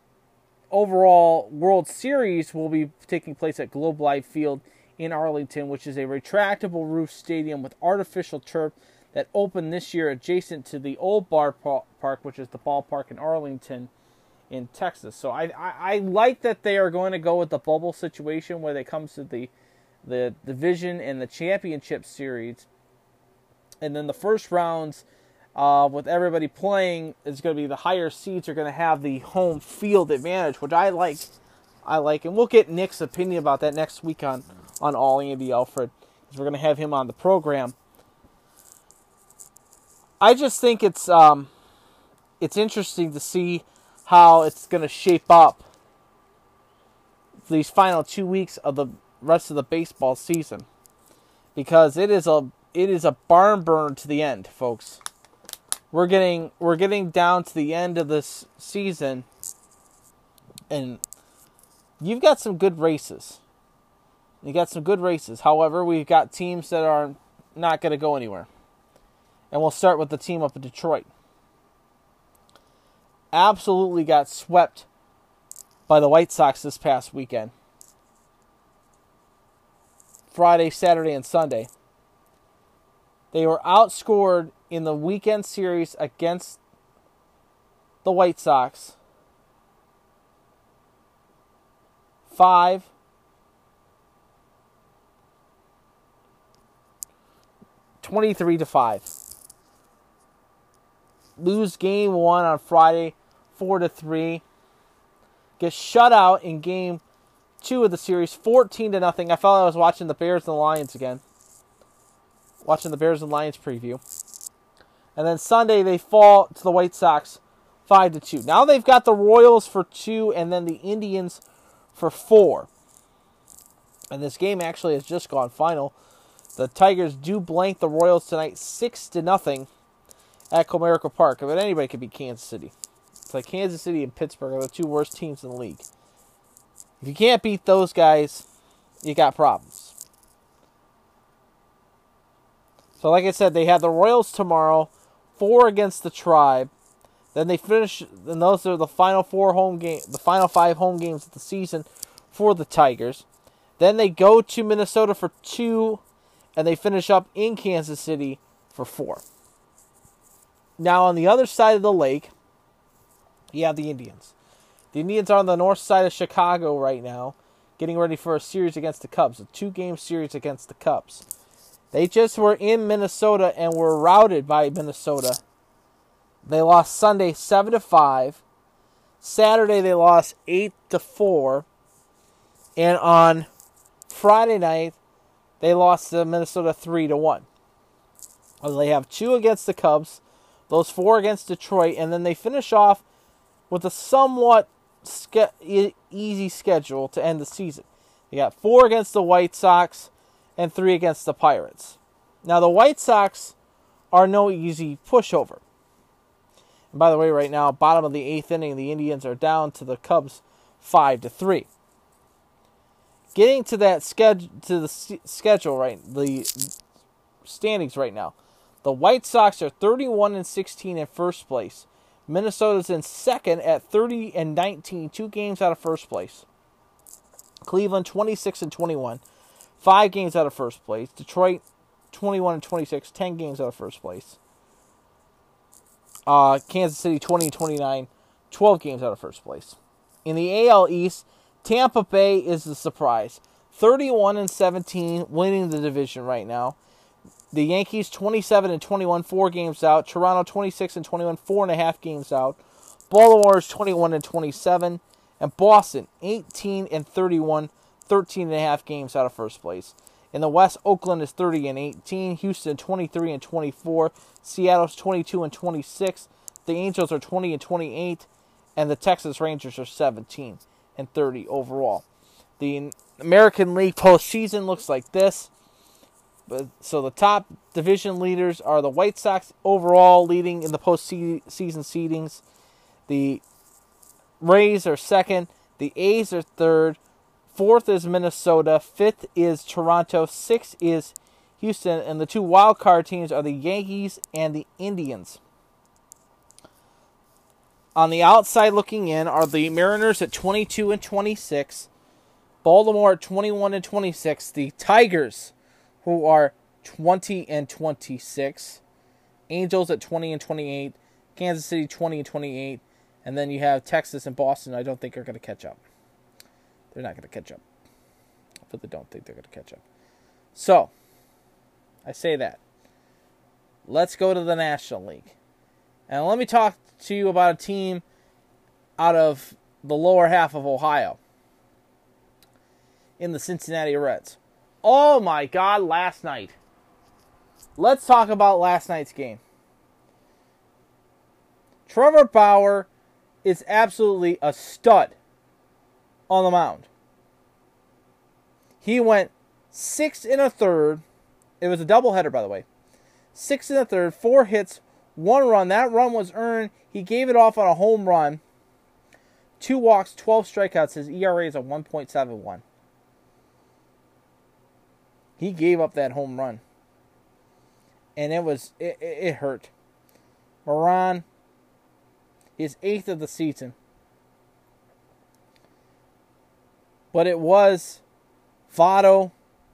overall World Series will be taking place at Globe Life Field in Arlington, which is a retractable roof stadium with artificial turf that opened this year adjacent to the old bar park, which is the ballpark in Arlington in Texas. So I, I, I like that they are going to go with the bubble situation when it comes to the the division and the championship series. And then the first rounds, uh, with everybody playing, is going to be the higher seeds are going to have the home field advantage, which I like. I like, and we'll get Nick's opinion about that next week on on All Andy Alford, because we're going to have him on the program. I just think it's um, it's interesting to see how it's going to shape up these final two weeks of the rest of the baseball season because it is a it is a barn burner to the end, folks. We're getting we're getting down to the end of this season and you've got some good races. You got some good races. However, we've got teams that are not going to go anywhere. And we'll start with the team up in Detroit. Absolutely got swept by the White Sox this past weekend. Friday, Saturday, and Sunday. They were outscored in the weekend series against the White Sox. Five. Twenty-three to five. Lose game one on Friday, four to three. Get shut out in game two of the series, 14 to nothing. I felt like I was watching the Bears and the Lions again. Watching the Bears and Lions preview. And then Sunday they fall to the White Sox 5 to 2. Now they've got the Royals for 2 and then the Indians for 4. And this game actually has just gone final. The Tigers do blank the Royals tonight 6 to nothing at Comerica Park. But anybody could beat Kansas City. It's like Kansas City and Pittsburgh are the two worst teams in the league. If you can't beat those guys, you got problems. So, like I said, they have the Royals tomorrow, four against the Tribe. Then they finish, and those are the final four home game, the final five home games of the season for the Tigers. Then they go to Minnesota for two, and they finish up in Kansas City for four. Now, on the other side of the lake, have the Indians. The Indians are on the north side of Chicago right now, getting ready for a series against the Cubs, a two game series against the Cubs. They just were in Minnesota and were routed by Minnesota. They lost Sunday 7 to 5. Saturday they lost 8 to 4. And on Friday night they lost to Minnesota 3 to 1. Well, they have two against the Cubs, those four against Detroit, and then they finish off with a somewhat ske- easy schedule to end the season. You got four against the White Sox and three against the Pirates. Now, the White Sox are no easy pushover. And by the way, right now, bottom of the eighth inning, the Indians are down to the Cubs five to three. getting to that schedule to the schedule right the standings right now. The White Sox are 31 and 16 in first place. Minnesota's in second at 30 and 19, two games out of first place. Cleveland 26 and 21, five games out of first place. Detroit 21 and 26, 10 games out of first place. Uh, Kansas City 20 and 29, 12 games out of first place. In the AL East, Tampa Bay is the surprise. 31 and 17, winning the division right now. The Yankees 27 and 21, four games out. Toronto 26 and 21, four and a half games out. Baltimore is 21 and 27, and Boston 18 and 31, 13 and a half games out of first place. In the West, Oakland is 30 and 18, Houston 23 and 24, Seattle's 22 and 26, the Angels are 20 and 28, and the Texas Rangers are 17 and 30 overall. The American League postseason looks like this. So the top division leaders are the White Sox overall leading in the postseason seedings. The Rays are second. The A's are third. Fourth is Minnesota. Fifth is Toronto. Sixth is Houston. And the two wild card teams are the Yankees and the Indians. On the outside looking in are the Mariners at 22 and 26. Baltimore at 21 and 26. The Tigers, who are 20 and 26. Angels at 20 and 28. Kansas City 20 and 28. And then you have Texas and Boston. I don't think are going to catch up. They're not going to catch up. I really don't think they're going to catch up. So, I say that. Let's go to the National League. And let me talk to you about a team out of the lower half of Ohio in the Cincinnati Reds. Oh my God, last night. Let's talk about last night's game. Trevor Bauer is absolutely a stud on the mound. He went six and a third. It was a doubleheader, by the way. Six and a third, four hits, one run. That run was earned. He gave it off on a home run. Two walks, 12 strikeouts. His ERA is a 1.71. He gave up that home run. And it was, it, it, it hurt. Moran, his eighth of the season. But it was Votto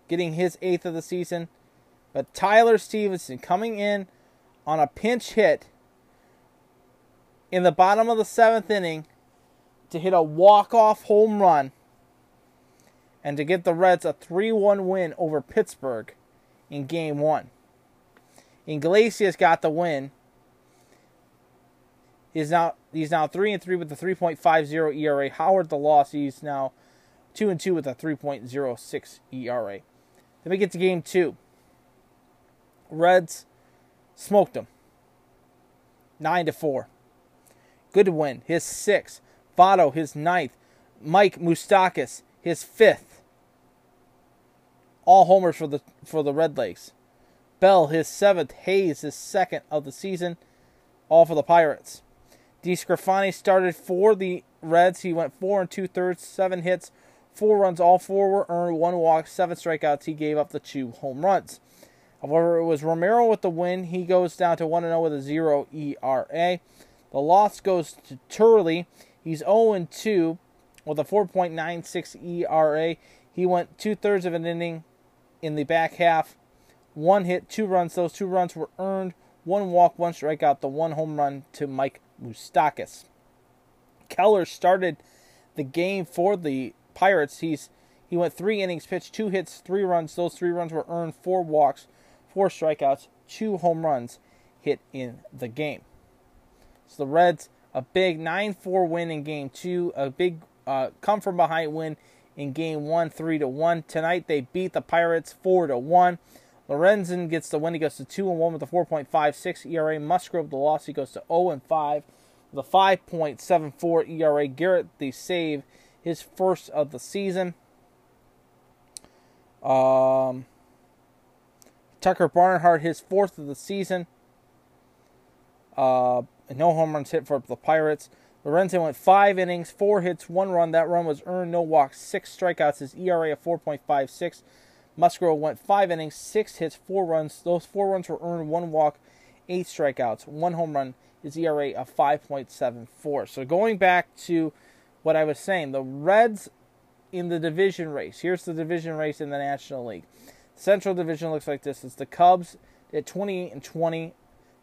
getting his eighth of the season. But Tyler Stephenson coming in on a pinch hit in the bottom of the seventh inning to hit a walk-off home run and to get the Reds a 3-1 win over Pittsburgh in game 1. Iglesias got the win. He's now he's now 3 and 3 with a 3.50 ERA. Howard the loss, he's now 2 and 2 with a 3.06 ERA. Then we get to game 2. Reds smoked them. 9 to 4. Good win. His sixth. Votto, his ninth. Mike Moustakas, his fifth. All homers for the for the Redlegs. Bell, his seventh. Hayes, his second of the season. All for the Pirates. DeSclafani started for the Reds. He went four and two thirds, seven hits, four runs. All four were earned, one walk, seven strikeouts. He gave up the two home runs. However, it was Romero with the win. He goes down to 1 0 with a 0 ERA. The loss goes to Turley. He's 0 2 with a 4.96 ERA. He went two thirds of an inning in the back half. One hit, two runs. Those two runs were earned. One walk, one strikeout. The one home run to Mike Moustakas. Keller started the game for the Pirates. He's he went three innings, pitched two hits, three runs. Those three runs were earned. Four walks, four strikeouts, two home runs hit in the game. So the Reds a big 9-4 win in game two, a big uh, come from behind win in game one, three to one. Tonight they beat the Pirates four to one. Lorenzen gets the win. He goes to two and one with a 4.56 ERA. Musgrove the loss. He goes to 0 and five with a 5.74 ERA. Garrett the save, his first of the season. Um, Tucker Barnhart his fourth of the season. Uh, no home runs hit for the Pirates. Lorenzen went five innings, four hits, one run. That run was earned, no walks, six strikeouts. His ERA of 4.56. Musgrove went five innings, six hits, four runs. Those four runs were earned, one walk, eight strikeouts, one home run. His ERA of 5.74. So going back to what I was saying, the Reds in the division race. Here's the division race in the National League. Central Division looks like this. It's the Cubs at 28 and 20.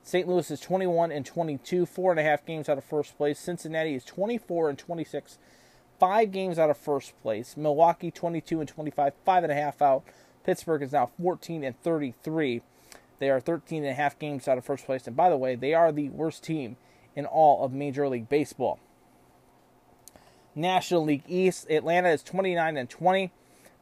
St. Louis is 21 and 22, four and a half games out of first place. Cincinnati is 24 and 26, five games out of first place. Milwaukee 22 and 25, five and a half out. Pittsburgh is now 14 and 33. They are 13 and a half games out of first place. And by the way, they are the worst team in all of Major League Baseball. National League East, Atlanta is 29 and 20.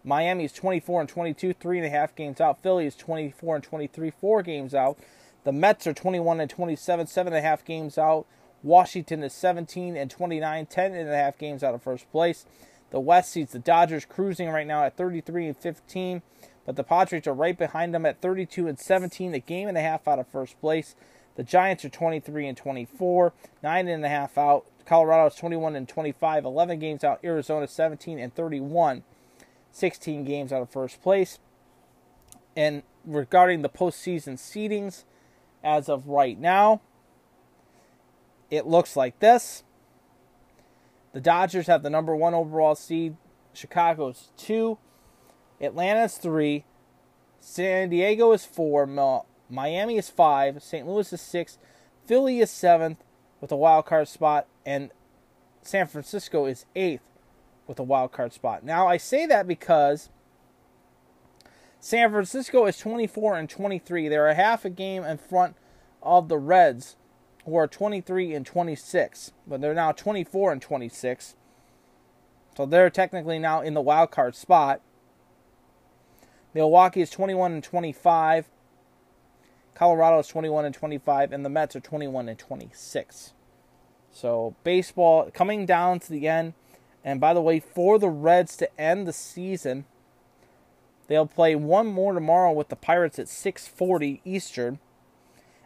Miami is 24 and 22, three and a half games out. Philly is 24 and 23, four games out. The Mets are 21 and 27, seven and a half games out. Washington is 17 and 29, 10 and a half games out of first place. The West sees the Dodgers cruising right now at 33 and 15, but the Padres are right behind them at 32 and 17, a game and a half out of first place. The Giants are 23 and 24, nine and a half out. Colorado is 21 and 25, 11 games out. Arizona 17 and 31, 16 games out of first place. And regarding the postseason seedings, as of right now, it looks like this. The Dodgers have the number one overall seed. Chicago's two. Atlanta's three. San Diego is four. Miami is five. St. Louis is six. Philly is seventh with a wild card spot. And San Francisco is eighth with a wild card spot. Now, I say that because San Francisco is 24 and 23. They're a half a game in front of the Reds, who are 23 and 26. But they're now 24 and 26. So they're technically now in the wild card spot. Milwaukee is 21 and 25. Colorado is 21 and 25, and the Mets are 21 and 26. So baseball coming down to the end. And by the way, for the Reds to end the season, they'll play one more tomorrow with the Pirates at 6:40 Eastern.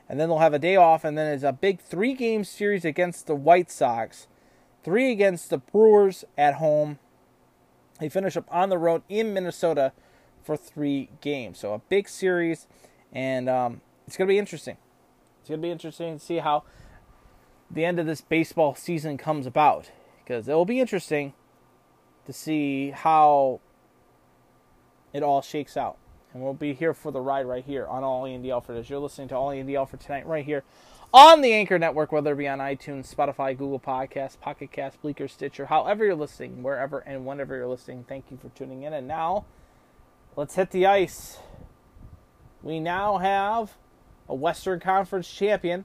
And then they'll have a day off and then it's a big 3-game series against the White Sox. 3 against the Brewers at home. They finish up on the road in Minnesota for 3 games. So a big series and um, it's going to be interesting. It's going to be interesting to see how the end of this baseball season comes about because it will be interesting to see how it all shakes out. And we'll be here for the ride right here on All Andy Alford as you're listening to All Andy Alford tonight right here on the Anchor Network, whether it be on iTunes, Spotify, Google Podcasts, Pocket Cast, Breaker, Stitcher, however you're listening, wherever and whenever you're listening. Thank you for tuning in. And now, let's hit the ice. We now have a Western Conference champion.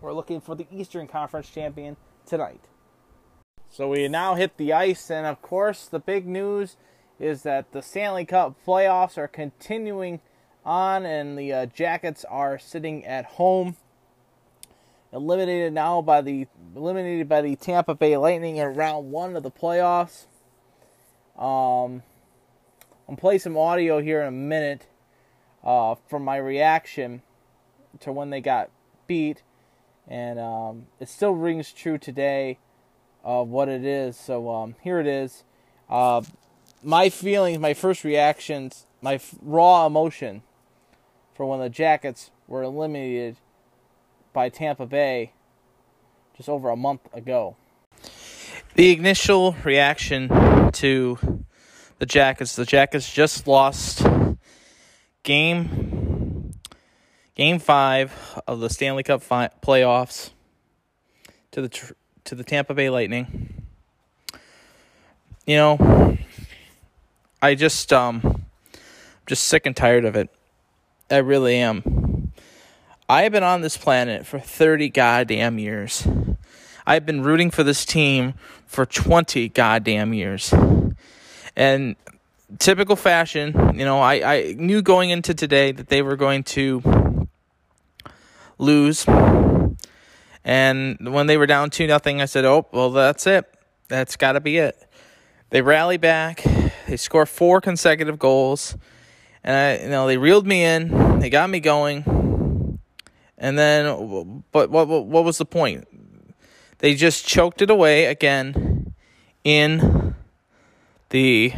We're looking for the Eastern Conference champion tonight. So we now hit the ice, and of course, the big news is that the Stanley Cup playoffs are continuing on, and the uh, Jackets are sitting at home, eliminated now by the eliminated by the Tampa Bay Lightning in round one of the playoffs. Um, I'll play some audio here in a minute uh, from my reaction to when they got beat, and um, it still rings true today of what it is. So um, here it is. Uh, my feelings, my first reactions, my f- raw emotion for when the Jackets were eliminated by Tampa Bay just over a month ago. The initial reaction to the Jackets, the Jackets just lost game game 5 of the Stanley Cup fi- playoffs to the tr- to the Tampa Bay Lightning. You know, I just um just sick and tired of it. I really am. I have been on this planet for 30 goddamn years. I've been rooting for this team for 20 goddamn years. And typical fashion, you know, I, I knew going into today that they were going to lose. And when they were down 2 nothing, I said, "Oh, well that's it. That's got to be it." They rally back. They score four consecutive goals. And I, you know, they reeled me in. They got me going. And then but what what, what was the point? they just choked it away again in the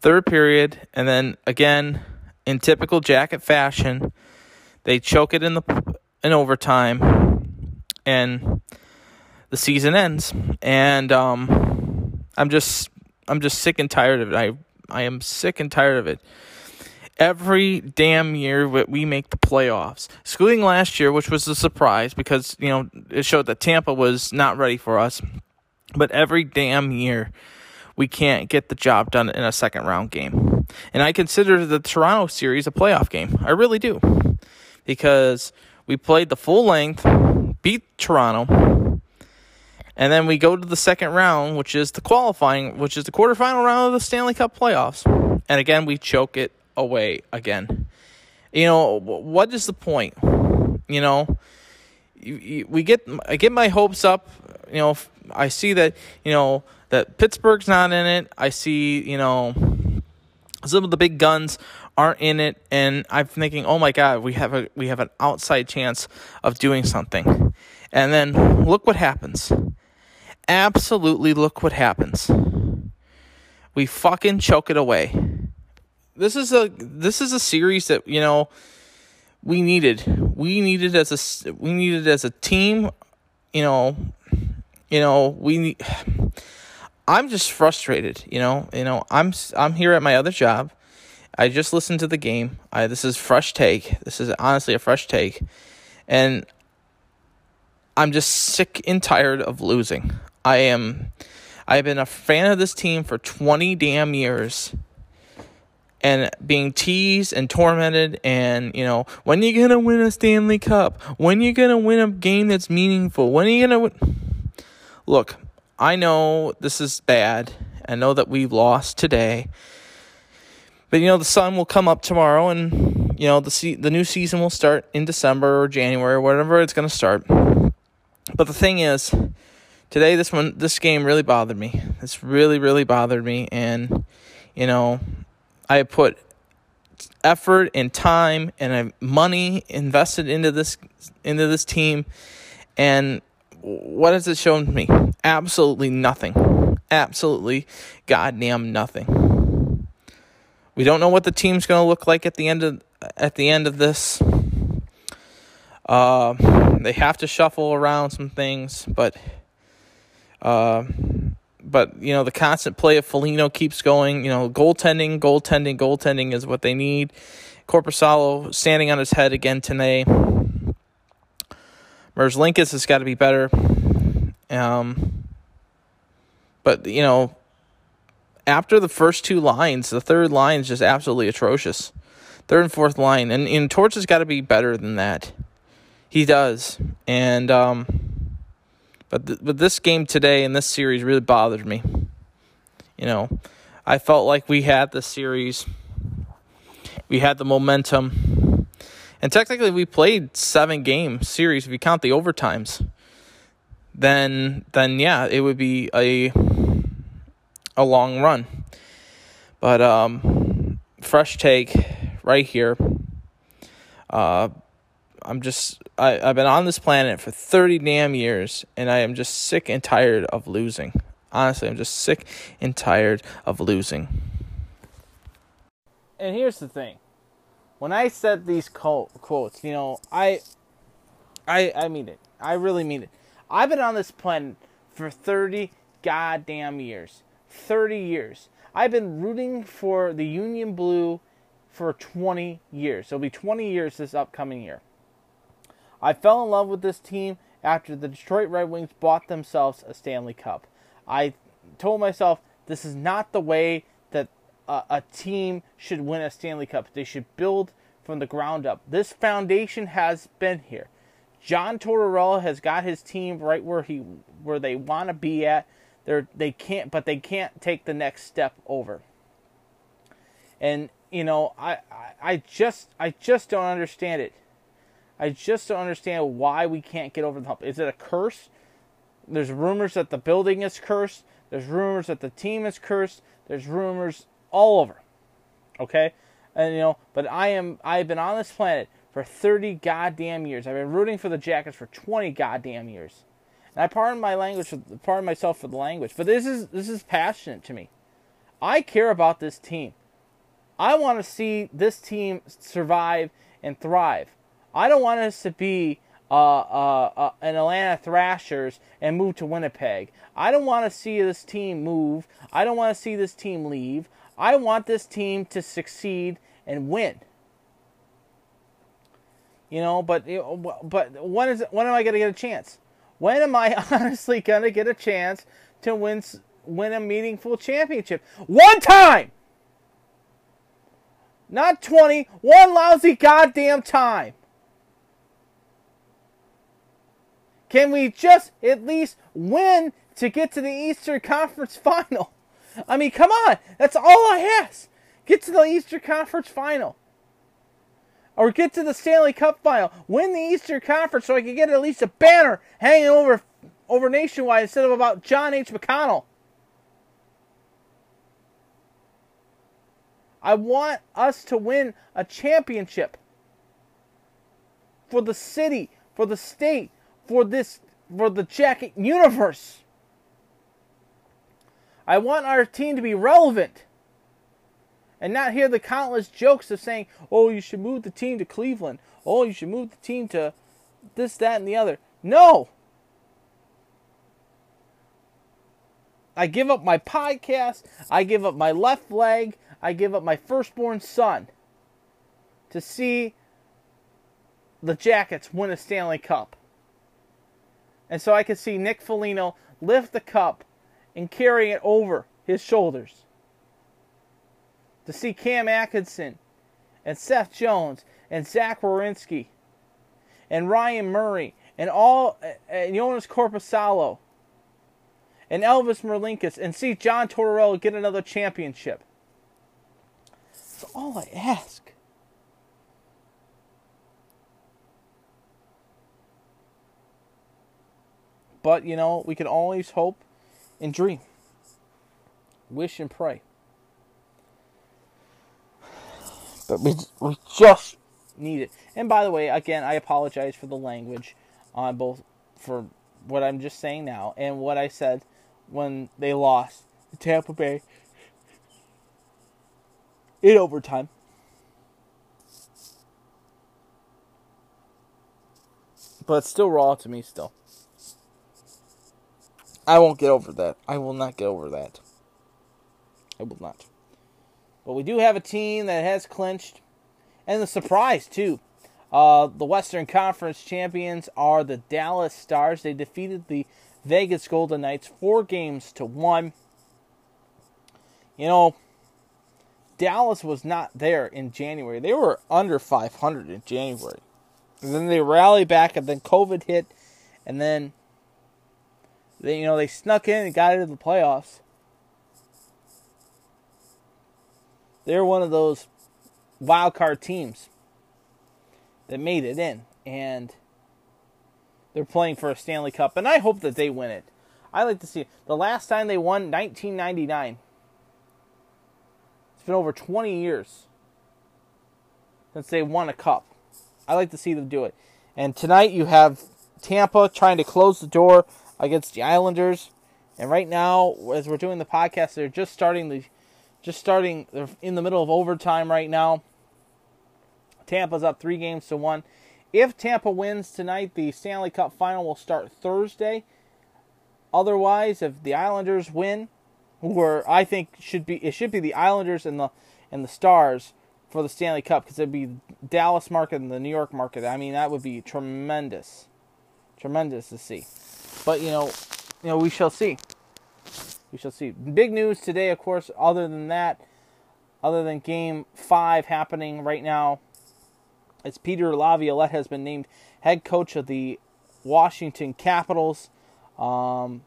third period, and then again in typical jacket fashion, they choke it in the in overtime, and the season ends. And um, I'm just I'm just sick and tired of it. I I am sick and tired of it. Every damn year we make the playoffs, excluding last year, which was a surprise because you know it showed that Tampa was not ready for us. But every damn year, we can't get the job done in a second round game. And I consider the Toronto series a playoff game. I really do. Because we played the full length, beat Toronto, and then we go to the second round, which is the qualifying, which is the quarterfinal round of the Stanley Cup playoffs. And again, we choke it away again. You know, what is the point? You know, we get I get my hopes up, you know, I see that, you know, that Pittsburgh's not in it. I see, you know, some of the big guns aren't in it and I'm thinking, "Oh my god, we have a we have an outside chance of doing something." And then look what happens. Absolutely look what happens. We fucking choke it away. This is a this is a series that, you know, we needed. We needed as a we needed as a team, you know, you know, we I'm just frustrated, you know. You know, I'm I'm here at my other job. I just listened to the game. I this is fresh take. This is honestly a fresh take. And I'm just sick and tired of losing. I am I've been a fan of this team for 20 damn years. And being teased and tormented and you know when are you gonna win a stanley cup? When are you gonna win a game that's meaningful? When are you gonna win? Look i know this is bad. I know that we lost today. But you know the sun will come up tomorrow and you know the se- the new season will start in december or january or whatever it's gonna start. But the thing is today this one this game really bothered me this really really bothered me and you know I put effort and time and money invested into this into this team and what has it shown me? Absolutely nothing. Absolutely goddamn nothing. We don't know what the team's going to look like at the end of at the end of this. Uh, they have to shuffle around some things, but uh, but you know the constant play of Foligno keeps going. You know, goaltending, goaltending, goaltending is what they need. Korpisalo standing on his head again today. Merzlikins has got to be better. Um, but you know, after the first two lines, the third line is just absolutely atrocious. Third and fourth line, and and Torch has got to be better than that. He does, and um but th- but this game today and this series really bothered me. You know, I felt like we had the series, we had the momentum, and technically we played seven game series if you count the overtimes. Then then yeah, it would be a a long run. But um, fresh take right here. Uh, I'm just I, I've been on this planet for 30 damn years and I am just sick and tired of losing. Honestly, I'm just sick and tired of losing. And here's the thing. When I said these quotes, you know, I I I mean it. I really mean it. I've been on this planet for 30 goddamn years. 30 years. I've been rooting for the Union Blue for 20 years. It'll be 20 years this upcoming year. I fell in love with this team after the Detroit Red Wings bought themselves a Stanley Cup. I told myself this is not the way that a, a team should win a Stanley Cup. They should build from the ground up. This foundation has been here. John Tortorella has got his team right where he where they want to be at. They're they can't but they can't take the next step over. And you know, I, I, I just I just don't understand it. I just don't understand why we can't get over the hump. Is it a curse? There's rumors that the building is cursed. There's rumors that the team is cursed. There's rumors all over. Okay? And you know, but I am I've been on this planet for 30 goddamn years. I've been rooting for the Jackets for 20 goddamn years. And I pardon my language, pardon myself for the language, but this is this is passionate to me. I care about this team. I want to see this team survive and thrive. I don't want us to be uh, uh, uh, an Atlanta Thrashers and move to Winnipeg. I don't want to see this team move. I don't want to see this team leave. I want this team to succeed and win. You know, but but when is when am I going to get a chance? When am I honestly going to get a chance to win win a meaningful championship? One time. Not 20, one lousy goddamn time. Can we just at least win to get to the Eastern Conference Final? I mean, come on. That's all I ask. Get to the Eastern Conference Final. Or get to the Stanley Cup Final. Win the Eastern Conference so I can get at least a banner hanging over over nationwide instead of about John H. McConnell. I want us to win a championship for the city, for the state, for this for the jacket universe. I want our team to be relevant and not hear the countless jokes of saying, "Oh, you should move the team to Cleveland. Oh, you should move the team to this, that, and the other." No. I give up my podcast. I give up my left leg. I give up my firstborn son to see the Jackets win a Stanley Cup. And so I can see Nick Foligno lift the cup and carry it over his shoulders. To see Cam Atkinson and Seth Jones and Zach Werenski and Ryan Murray and all and Joonas Korpisalo and Elvis Merzlikins and see John Tortorella get another championship. That's all I ask. But, you know, we can always hope and dream, wish and pray. But we, we just need it. And by the way, again, I apologize for the language on both for what I'm just saying now and what I said when they lost to Tampa Bay in overtime. But it's still raw to me still. I won't get over that. I will not get over that. I will not. But we do have a team that has clinched. And the surprise, too. Uh, the Western Conference champions are the Dallas Stars. They defeated the Vegas Golden Knights four games to one. You know, Dallas was not there in January. They were under 500 in January. And then they rallied back, and then COVID hit, and then they, you know, they snuck in and got into the playoffs. They're one of those wild card teams that made it in, and they're playing for a Stanley Cup, and I hope that they win it. I like to see it. The last time they won, 1999. It's been over 20 years since they won a cup. I like to see them do it. And tonight you have Tampa trying to close the door against the Islanders. And right now, as we're doing the podcast, they're just starting the, just starting. They're in the middle of overtime right now. Tampa's up three games to one. If Tampa wins tonight, the Stanley Cup final will start Thursday. Otherwise, if the Islanders win, who I think should be it should be the Islanders and the and the Stars for the Stanley Cup because it'd be Dallas market and the New York market. I mean, that would be tremendous, tremendous to see. But you know, you know, we shall see. We shall see. Big news today, of course. Other than that, other than Game Five happening right now, it's Peter Laviolette has been named head coach of the Washington Capitals. Um,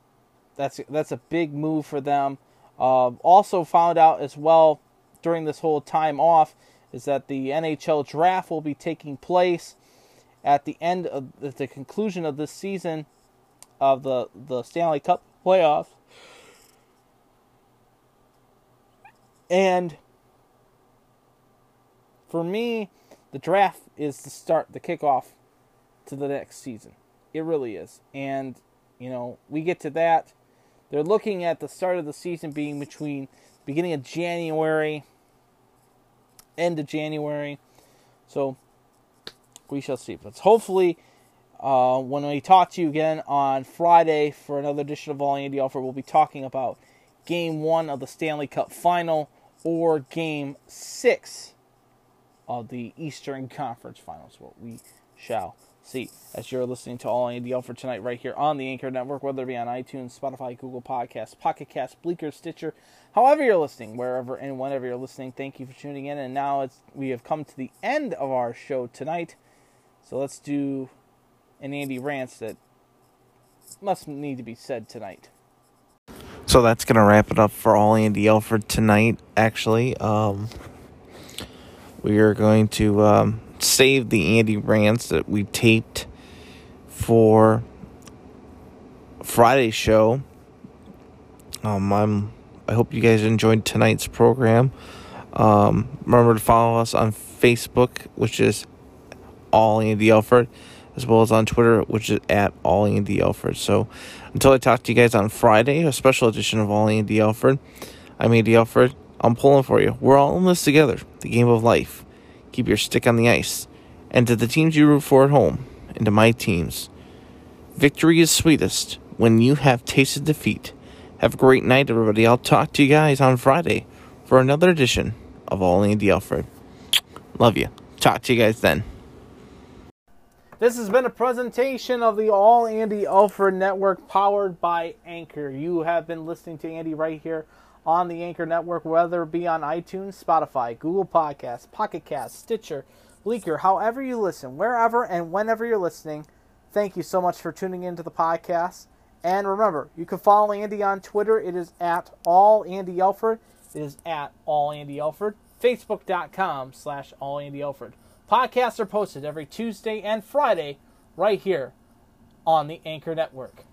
that's that's a big move for them. Uh, also found out as well during this whole time off is that the NHL draft will be taking place at the end of at the conclusion of this season of the the Stanley Cup playoffs. And for me, the draft is the start, the kickoff to the next season. It really is. And You know, we get to that. They're looking at the start of the season being between beginning of January, end of January. So we shall see. But hopefully, uh, when we talk to you again on Friday for another edition of All Andy Alford, we'll be talking about Game One of the Stanley Cup Final or Game Six of the Eastern Conference Finals. What we shall see as you're listening to All Andy Alford tonight, right here on the Anchor Network, whether it be on iTunes, Spotify, Google Podcasts, Pocket Cast, Breaker, Stitcher, however you're listening, wherever and whenever you're listening. Thank you for tuning in. And now it's we have come to the end of our show tonight. So let's do an Andy rants that must need to be said tonight. So that's gonna wrap it up for all Andy Alford tonight. Actually, um, we are going to um, save the Andy rants that we taped for Friday's show. Um, I'm. I hope you guys enjoyed tonight's program. Um, remember to follow us on Facebook, which is all Andy Alford, as well as on Twitter, which is at all Andy Alford. So until I talk to you guys on Friday, a special edition of All Andy Alford, I'm Andy Alford. I'm pulling for you. We're all in this together. The game of life. Keep your stick on the ice. And to the teams you root for at home, and to my teams, victory is sweetest when you have tasted defeat. Have a great night, everybody. I'll talk to you guys on Friday for another edition of All Andy Alford. Love you. Talk to you guys then. This has been a presentation of the All Andy Alford Network powered by Anchor. You have been listening to Andy right here on the Anchor Network, whether it be on iTunes, Spotify, Google Podcasts, Pocket Cast, Stitcher, Breaker, however you listen, wherever and whenever you're listening. Thank you so much for tuning into the podcast. And remember, you can follow Andy on Twitter. It is at all Andy Alford. It is at all Andy Alford. Facebook.com slash all Andy Alford. Podcasts are posted every Tuesday and Friday right here on the Anchor Network.